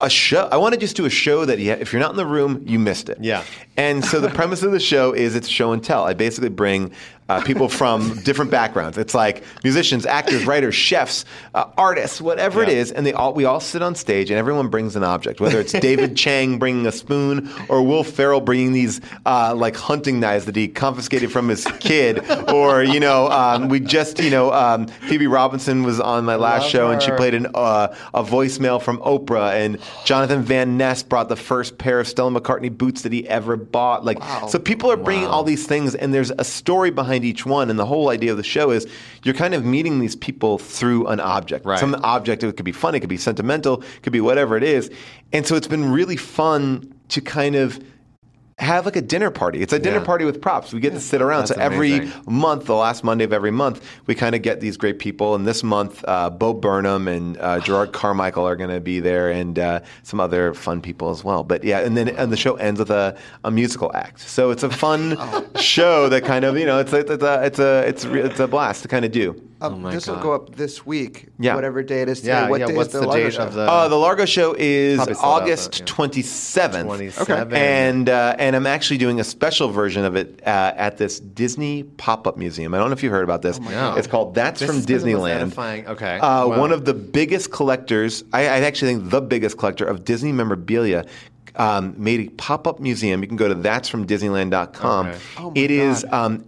a show. I want to just do a show that you, if you're not in the room, you missed it. Yeah. And so the premise of the show is it's show and tell. I basically bring uh, people from different backgrounds. It's like musicians, actors, writers, chefs, uh, artists, whatever it Yeah. is, and they all we all sit on stage and everyone brings an object. Whether it's David Chang bringing a spoon or Will Ferrell bringing these uh, like hunting knives that he confiscated from his kid, or you know, um, we just you know um, Phoebe Robinson was on my last Love show and she played an, uh, a voicemail from Oprah, and Jonathan Van Ness brought the first pair of Stella McCartney boots that he ever bought. Like, so people are bringing all these things, and there's a story behind each one. And the whole idea of the show is you're kind of meeting these people through an object. Right. Some object. It could be fun, it could be sentimental, it could be whatever it is. And so it's been really fun to kind of have like a dinner party. It's a dinner Yeah. party with props. We get to sit around. That's so every amazing. month, the last Monday of every month, we kind of get these great people. And this month, uh, Bo Burnham and uh, Jerrod Carmichael are going to be there, and uh, some other fun people as well. But yeah, and then and the show ends with a, a musical act. So it's a fun Oh. show that kind of you know it's a, it's a it's a it's, re- it's a blast to kind of do. Um, my this will go up this week. Yeah. Whatever day it is today. Yeah, what yeah. day What's is the, the Largo date show? of the? Uh, the Largo show is Probably sold out, August though, yeah. twenty seventh. 27. And uh, and I'm actually doing a special version of it uh, at this Disney pop up museum. I don't know if you've heard about this. God. It's called That's This from is kind of what's Disneyland. Okay. Uh, Wow. One of the biggest collectors, I, I actually think the biggest collector of Disney memorabilia. Um, made a pop-up museum. You can go to that'sfromdisneyland.com. Okay. Oh my It is God. um,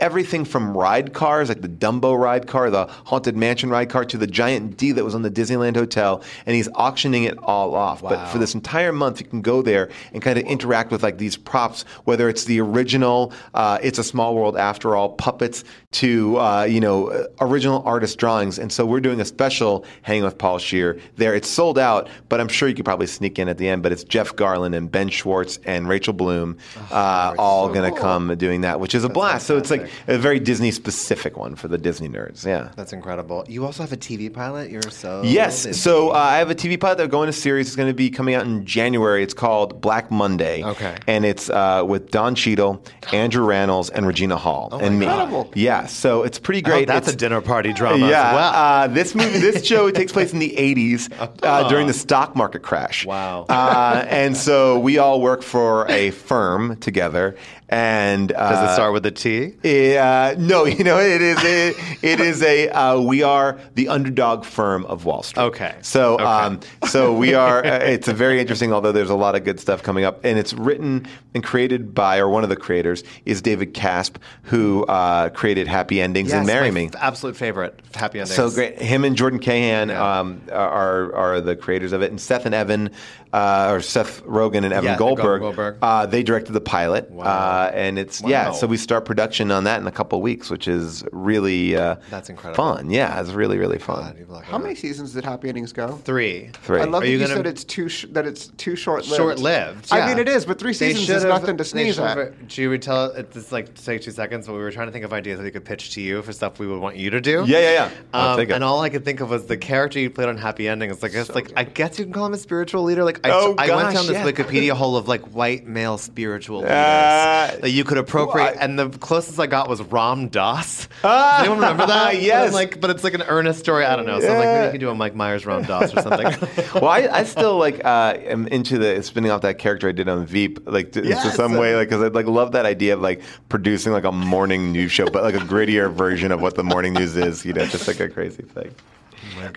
everything from ride cars, like the Dumbo ride car, the Haunted Mansion ride car, to the giant D that was on the Disneyland Hotel, and he's auctioning it all off. But for this entire month, you can go there and kind of interact with like these props, whether it's the original, uh, it's a small world after all, puppets to uh, you know uh, original artist drawings. And so we're doing a special hanging with Paul Scheer there. It's sold out, but I'm sure you could probably sneak in at the end. But it's Jeff Garlin and Ben Schwartz and Rachel Bloom, uh, all going to come doing that, which is a blast. So it's like a very Disney specific one for the Disney nerds. Yeah. That's incredible. You also have a TV pilot. You're so Yes. busy. So uh, I have a TV pilot that's going to series. It's going to be coming out in January. It's called Black Monday. Okay. And it's uh, with Don Cheadle, Andrew Rannells, and Regina Hall, and me. Incredible. Yeah. So it's pretty Oh, great. that's It's- a dinner party drama. yeah, As well. uh, this movie, this show takes place in the '80s uh, during the stock market crash. Wow. Uh, and so we all work for a firm together. And uh, Does it start with a T? uh, no, you know it is a, it is a uh, we are the underdog firm of Wall Street. Okay. So Okay. um, so we are. Uh, it's a very interesting. Although there's a lot of good stuff coming up, and it's written and created by or one of the creators is David Caspe, who uh, created Happy Endings and Marry Me. f- absolute favorite. Happy endings. So great. Him and Jordan Cahan Yeah. um, are are the creators of it, and Seth and Evan, uh, or Seth Rogen and Evan Yeah, Goldberg, Goldberg. Uh, they directed the pilot, Wow. uh, and it's yeah. So we start production on that in a couple of weeks, which is really uh, That's incredible. fun. Yeah, it's really really fun. God, you've like- How many seasons did Happy Endings go? Three. Three. I love Are that you you, gonna- said it's too sh- that it's too short lived. Short-lived. I mean, it is, but three seasons is nothing to sneeze at. should've- Should we tell? It's like take two seconds, but we were trying to think of ideas that we could pitch to you for stuff we would want you to do. Yeah, yeah, yeah. I'll Um, and all I could think of was the character you played on Happy Ending. It's like, it's like I guess you can call him a spiritual leader. Like I, Oh, I went down this yeah. Wikipedia hole of like white male spiritual leaders Uh, that you could appropriate, well, I- and the closest I got was Ram Dass. Ah, Does anyone remember that? Yes. Like, but it's like an earnest story. I don't know. So I'm like, maybe Yeah. you can do a Mike Myers Ram Dass or something. well, I, I still like uh, am into the spinning off that character I did on Veep, like to, to some way, like because I like love that idea of like producing like a morning news show, but like a grittier version of what the morning news is. You know, just like a crazy thing.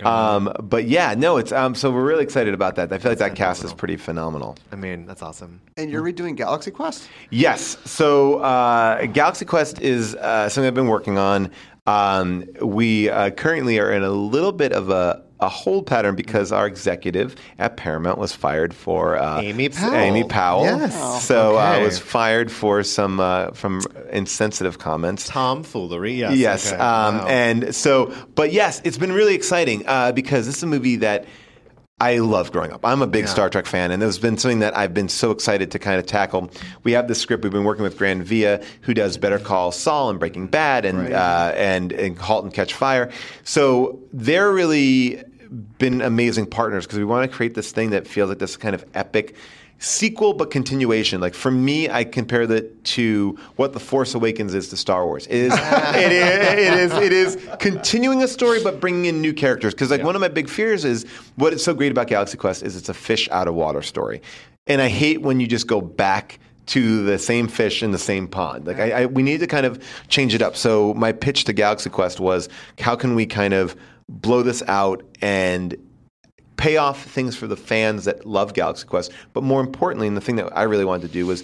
Um, but yeah, no, it's um, so we're really excited about that. I feel like that cast is pretty phenomenal. I mean, that's awesome. And you're redoing Galaxy Quest? Yes. So uh, Galaxy Quest is uh, something I've been working on. Um, we uh, currently are in a little bit of a, a hold pattern because our executive at Paramount was fired for uh, Amy Powell. Amy Powell. Yes. Oh. So I Okay. was fired for some uh, from insensitive comments. Tomfoolery. Yes. Yes. Okay. Um, Wow. And so, but yes, it's been really exciting uh, because this is a movie that I love growing up. I'm a big Yeah. Star Trek fan, and it's been something that I've been so excited to kind of tackle. We have this script. We've been working with Gran Via, who does Better Call Saul and Breaking Bad, and uh, and and Halt and Catch Fire. So they're really been amazing partners because we want to create this thing that feels like this kind of epic sequel but continuation. Like for me i compare that to what the force awakens is to star wars. It is it is it is it is continuing a story but bringing in new characters. Because like one of my big fears is what is so great about galaxy quest is it's a fish out of water story. And i hate when you just go back to the same fish in the same pond. Like I, I, we need to kind of change it up. So my pitch to Galaxy Quest was, how can we kind of blow this out and pay off things for the fans that love Galaxy Quest, but more importantly, and the thing that I really wanted to do was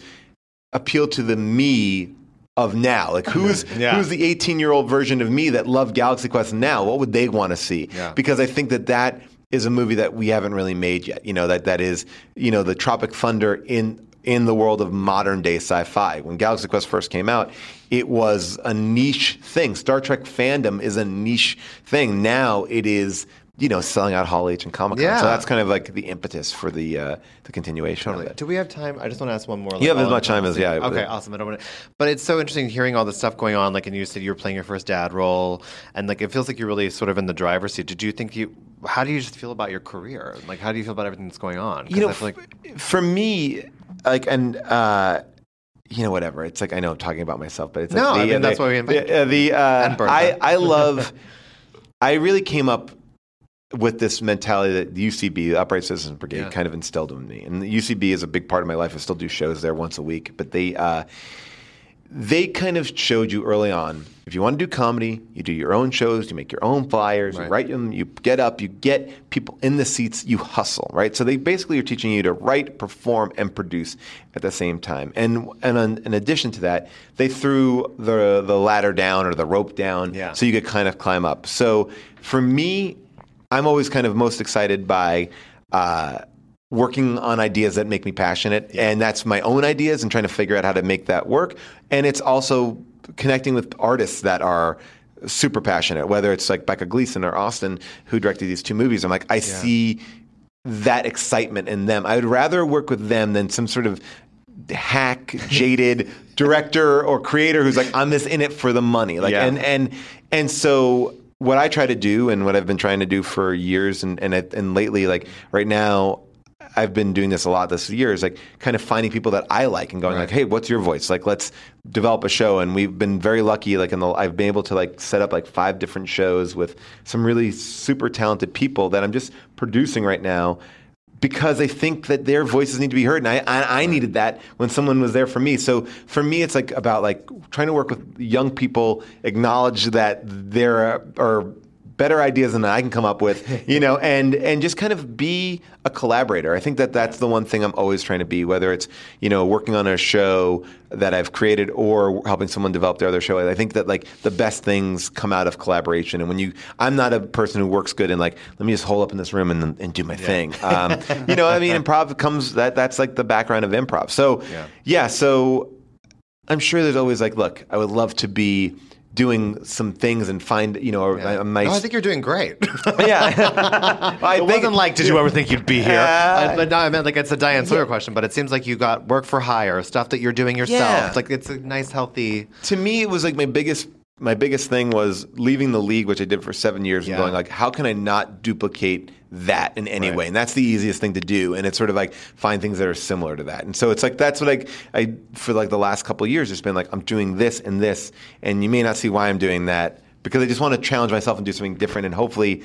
appeal to the me of now. Like who's Yeah. who's the 18 year old version of me that loved Galaxy Quest now? What would they want to see? Yeah. Because I think that that is a movie that we haven't really made yet. You know that that is you know the Tropic Thunder in in the world of modern day sci-fi. When Galaxy Quest first came out, it was a niche thing. Star Trek fandom is a niche thing. Now it is you know selling out Hall H and Comic Con. Yeah. So that's kind of like the impetus for the uh, the continuation of it. Do we have time? I just want to ask one more. You have as much time as- yeah, Okay, awesome. I don't want to, but it's so interesting hearing all this stuff going on. Like, and you said you were playing your first dad role, and like it feels like you're really sort of in the driver's seat. Did you think you? How do you just feel about your career? Like, how do you feel about everything that's going on? you know, I feel like for me, like, and uh, you know, whatever. It's like I know I'm talking about myself, but it's No, like I the, mean, that's why we invite the, uh, the uh, I I love. I really came up with this mentality that the UCB, the Upright Citizens Brigade, Yeah. kind of instilled in me. And the UCB is a big part of my life. I still do shows there once a week, but they. Uh, they kind of showed you early on if you want to do comedy, you do your own shows, you make your own flyers, Right. you write them, you get up, you get people in the seats, you hustle, right? So they basically are teaching you to write, perform, and produce at the same time. And and on, in addition to that, they threw the the ladder down or the rope down, Yeah. so you could kind of climb up. So for me, I'm always kind of most excited by. Uh, working on ideas that make me passionate and that's my own ideas and trying to figure out how to make that work. And it's also connecting with artists that are super passionate whether it's like becca gleason or austin who directed these two movies. I'm like i see that excitement in them. I would rather work with them than some sort of hack jaded director or creator who's like i'm just in it for the money. Like Yeah. and and and so what I try to do and what I've been trying to do for years and and and lately like right now I've been doing this a lot this year is like kind of finding people that I like and going like hey what's your voice? Like let's develop a show. And we've been very lucky like in the I've been able to like set up like five different shows with some really super talented people that I'm just producing right now because I think that their voices need to be heard, and I, I, I needed that when someone was there for me. So for me, it's like about like trying to work with young people, acknowledge that there uh, are, are better ideas than I can come up with, you know, and and just kind of be a collaborator. I think that that's the one thing I'm always trying to be, whether it's you know working on a show that I've created or helping someone develop their other show. I think that like the best things come out of collaboration. And when you, I'm not a person who works good in like let me just hole up in this room and and do my thing. Um, you know, I mean, improv comes that that's like the background of improv. So Yeah. yeah, so I'm sure there's always like, look, I would love to be doing some things and find you know a, a nice. No, I think you're doing great. yeah, I it think- wasn't like, did you ever think you'd be here? Yeah. Uh, but no, I meant like it's a Diane Sawyer question. But it seems like you got work for hire, stuff that you're doing yourself. Yeah. Like it's a nice, healthy. to me it was like my biggest my biggest thing was leaving the league which i did for seven years and going like how can i not duplicate that in any Right. way and that's the easiest thing to do and it's sort of like find things that are similar to that and so it's like that's what i, I for like the last couple of years it's been like i'm doing this and this and you may not see why i'm doing that because i just want to challenge myself and do something different and hopefully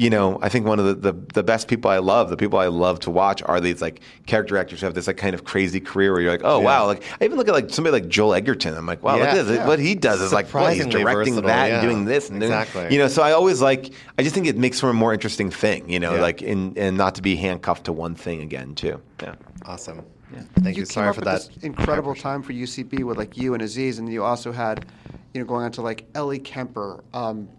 you know, I think one of the, the, the best people I love, the people I love to watch are these like character actors who have this like kind of crazy career where you're like, oh wow, like I even look at like somebody like Joel Edgerton. I'm like, wow, look Yeah, at this. yeah. What he does is like, boy, he's directing versatile, that yeah. and doing this and doing, Exactly. you know. So I always like, I just think it makes for a more interesting thing, you know, Yeah. like in and not to be handcuffed to one thing again too. Yeah. Awesome. Yeah. Thank you. came Sorry up for with that. this incredible time for UCB with like you and Aziz, and you also had, you know, going on to like Ellie Kemper. Um,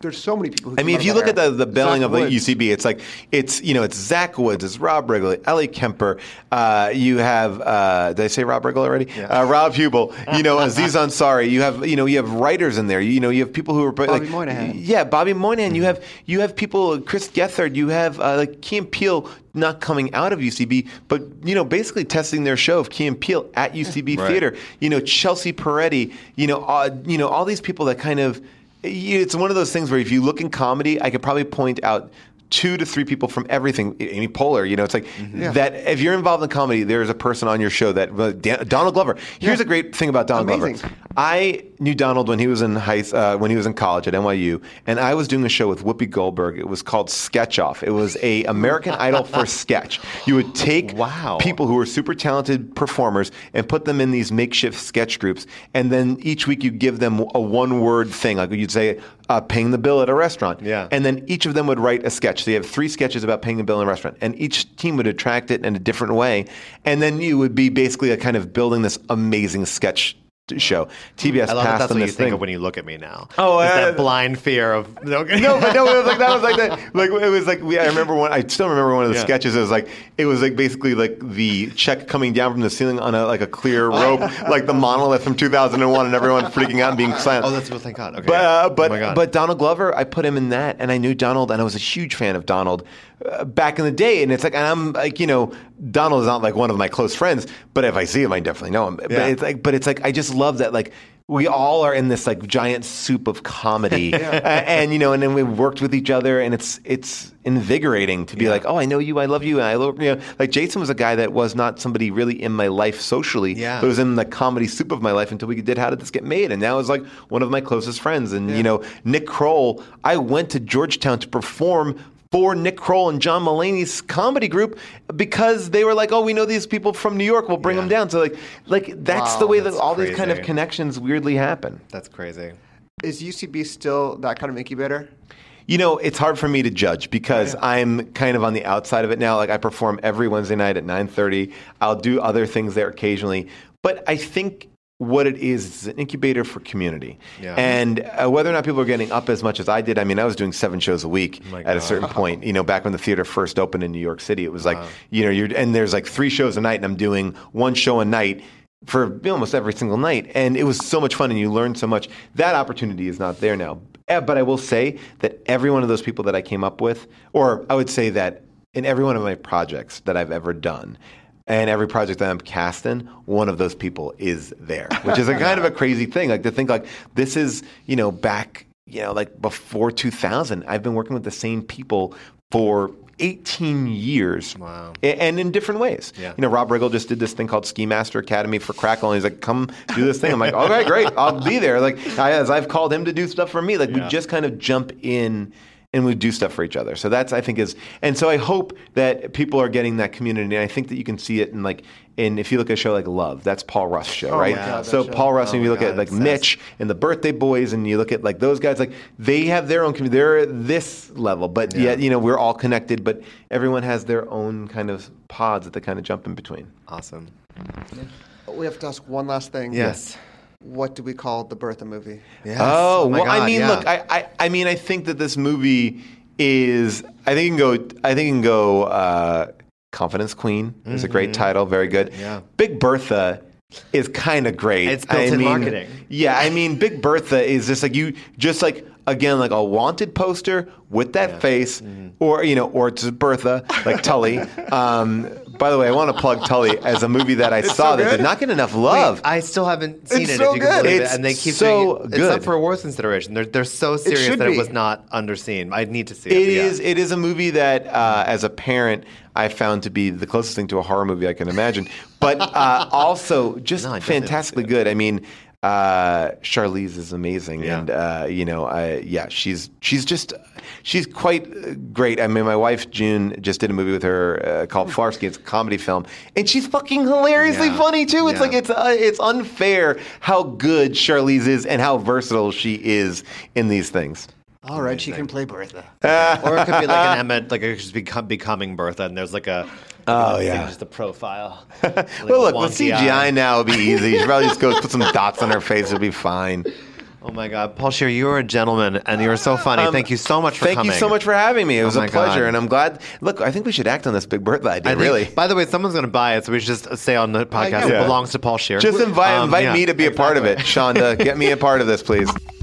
there's so many people. Who I mean, if you look at the, the billing Zach of the Woods. UCB, it's like it's you know it's Zach Woods, it's Rob Riggle, Ellie Kemper. Uh, you have uh, did I say Rob Riggle already? Uh, Rob Huebel. You know Aziz Ansari. You have you know you have writers in there. You know you have people who are Bobby like, Moynihan. Yeah, Bobby Moynihan. You have you have people Chris Gethard. You have uh, like Key and Peele not coming out of UCB, but you know basically testing their show of Key and Peele at UCB Right. Theater. You know Chelsea Peretti. You know uh, you know all these people that kind of it's one of those things where if you look in comedy, I could probably point out two to three people from everything. Amy Poehler, you know, it's like Yeah. that. If you're involved in comedy, there's a person on your show that well, Dan, Donald Glover. Here's Yeah. a great thing about Donald Amazing. Glover. I knew Donald when he was in high uh, when he was in college at NYU, and I was doing a show with Whoopi Goldberg. It was called Sketch Off. It was a American Idol for sketch. You would take Wow. people who were super talented performers and put them in these makeshift sketch groups, and then each week you give them a one word thing, like you'd say, uh, paying the bill at a restaurant. Yeah. And then each of them would write a sketch. So you have three sketches about paying the bill in a restaurant, and each team would attract it in a different way. And then you would be basically a kind of building this amazing sketch show. TBS I love that that's on what you this think thing. of when you look at me now. Oh, Is uh, that blind fear of no, no, but no, it was like that was like that. Like it was like we. I remember one. I still remember one of the Yeah. sketches. It was like it was like basically like the check coming down from the ceiling on a like a clear rope, like the monolith from 2001, and everyone freaking out and being silent. Oh, that's real. Thank God. Okay. But uh, Oh but God. but Donald Glover, I put him in that, and I knew Donald, and I was a huge fan of Donald uh, back in the day. And it's like, and I'm like, you know, Donald is not like one of my close friends, but if I see him, I definitely know him. But it's like, but it's like, I just love that, like. We all are in this like giant soup of comedy, A- and you know, and then we worked with each other, and it's it's invigorating to be Yeah. like, oh, I know you, I love you, and I love you. Know, like Jason was a guy that was not somebody really in my life socially, Yeah. but was in the comedy soup of my life until we did How Did This Get Made? And now is like one of my closest friends. And, you know, Nick Kroll, I went to Georgetown to perform for Nick Kroll and John Mulaney's comedy group because they were like, "Oh, we know these people from New York. We'll bring Yeah. them down." So like, like that's Wow, the way that that's all these kind of connections weirdly happen. That's crazy. Is UCB still that kind of incubator? You know, it's hard for me to judge because I'm kind of on the outside of it now. Like I perform every Wednesday night at 9:30. I'll do other things there occasionally, but I think what it is is an incubator for community. Yeah. And uh, whether or not people are getting up as much as I did, I mean, I was doing seven shows a week at a certain point. You know, back when the theater first opened in New York City, it was like, you know, you're and there's like three shows a night, and I'm doing one show a night for almost every single night, and it was so much fun, and you learned so much. That opportunity is not there now. Eh, But I will say that every one of those people that I came up with, or I would say that in every one of my projects that I've ever done, and every project that I'm cast in, one of those people is there, which is a kind of a crazy thing. Like to think like this is, you know, back, you know, like before 2000, I've been working with the same people for 18 years. Wow. And in different ways. Yeah. You know, Rob Riggle just did this thing called Ski Master Academy for Crackle, and he's like, "Come do this thing." I'm like, "Okay, great, I'll be there." Like, I, as I've called him to do stuff for me, like we just kind of jump in and we do stuff for each other. So that's I think is, and so I hope that people are getting that community. And I think that you can see it in like, in if you look at a show like Love, that's Paul Rust show, Oh right? God, so show. Paul Rust, Oh and you look God, at like obsessed. Mitch and the Birthday Boys, and you look at like those guys, like they have their own community. They're at this level, but Yeah. yet you know we're all connected, but everyone has their own kind of pods that they kind of jump in between. Awesome. We have to ask one last thing. Yes. What do we call the Bertha movie? Yes. Oh, my well, I mean, yeah. look, I, I, I mean, I think that this movie is. I think it can go. I think it can go. Uh, Confidence Queen is a great title, very good. Mm-hmm. Yeah. Big Bertha is kind of great. It's I built-in mean, marketing. Yeah, I mean, Big Bertha is just like you, just like again, like a wanted poster with that face, Mm-hmm. or you know, or just Bertha, like Tully. Um, by the way, I want to plug Tully as a movie that I saw that did not get enough love. Wait, I still haven't seen It's it. so if you can good. believe It's it. And they keep so doing it. It's up good. for awards consideration. They're, they're so serious should that be. it was not underseen. I need to see it. It but yeah. is. It is a movie that, uh, as a parent, I found to be the closest thing to a horror movie I can imagine. But uh, also just No, fantastically good. I mean, uh, Charlize is amazing, Yeah. and uh, you know, I, yeah, she's she's just she's quite uh, great. I mean, my wife June just did a movie with her uh, called Farsky. It's a comedy film, and she's fucking hilariously Yeah. funny too. It's Yeah. like it's uh, it's unfair how good Charlize is and how versatile she is in these things. All right, she can play Bertha. or it could be like an Emmett, like it's just become, becoming Bertha, and there's like a Oh, yeah. just a profile. Like well, look, with CGI eye. now, it'll be easy. Should probably just go put some dots on her face. It'll be fine. Oh my God, Paul Scheer, you are a gentleman, and you're so funny. Um, thank you so much for Thank coming. you so much for having me. It was Oh a pleasure, God. and I'm glad. Look, I think we should act on this Big Bertha idea. I think- really, By the way, someone's going to buy it, so we should just say on the podcast yeah. it belongs to Paul Scheer. just invite Um, invite yeah, me to be a part of it, Shonda. Get me a part of this, please.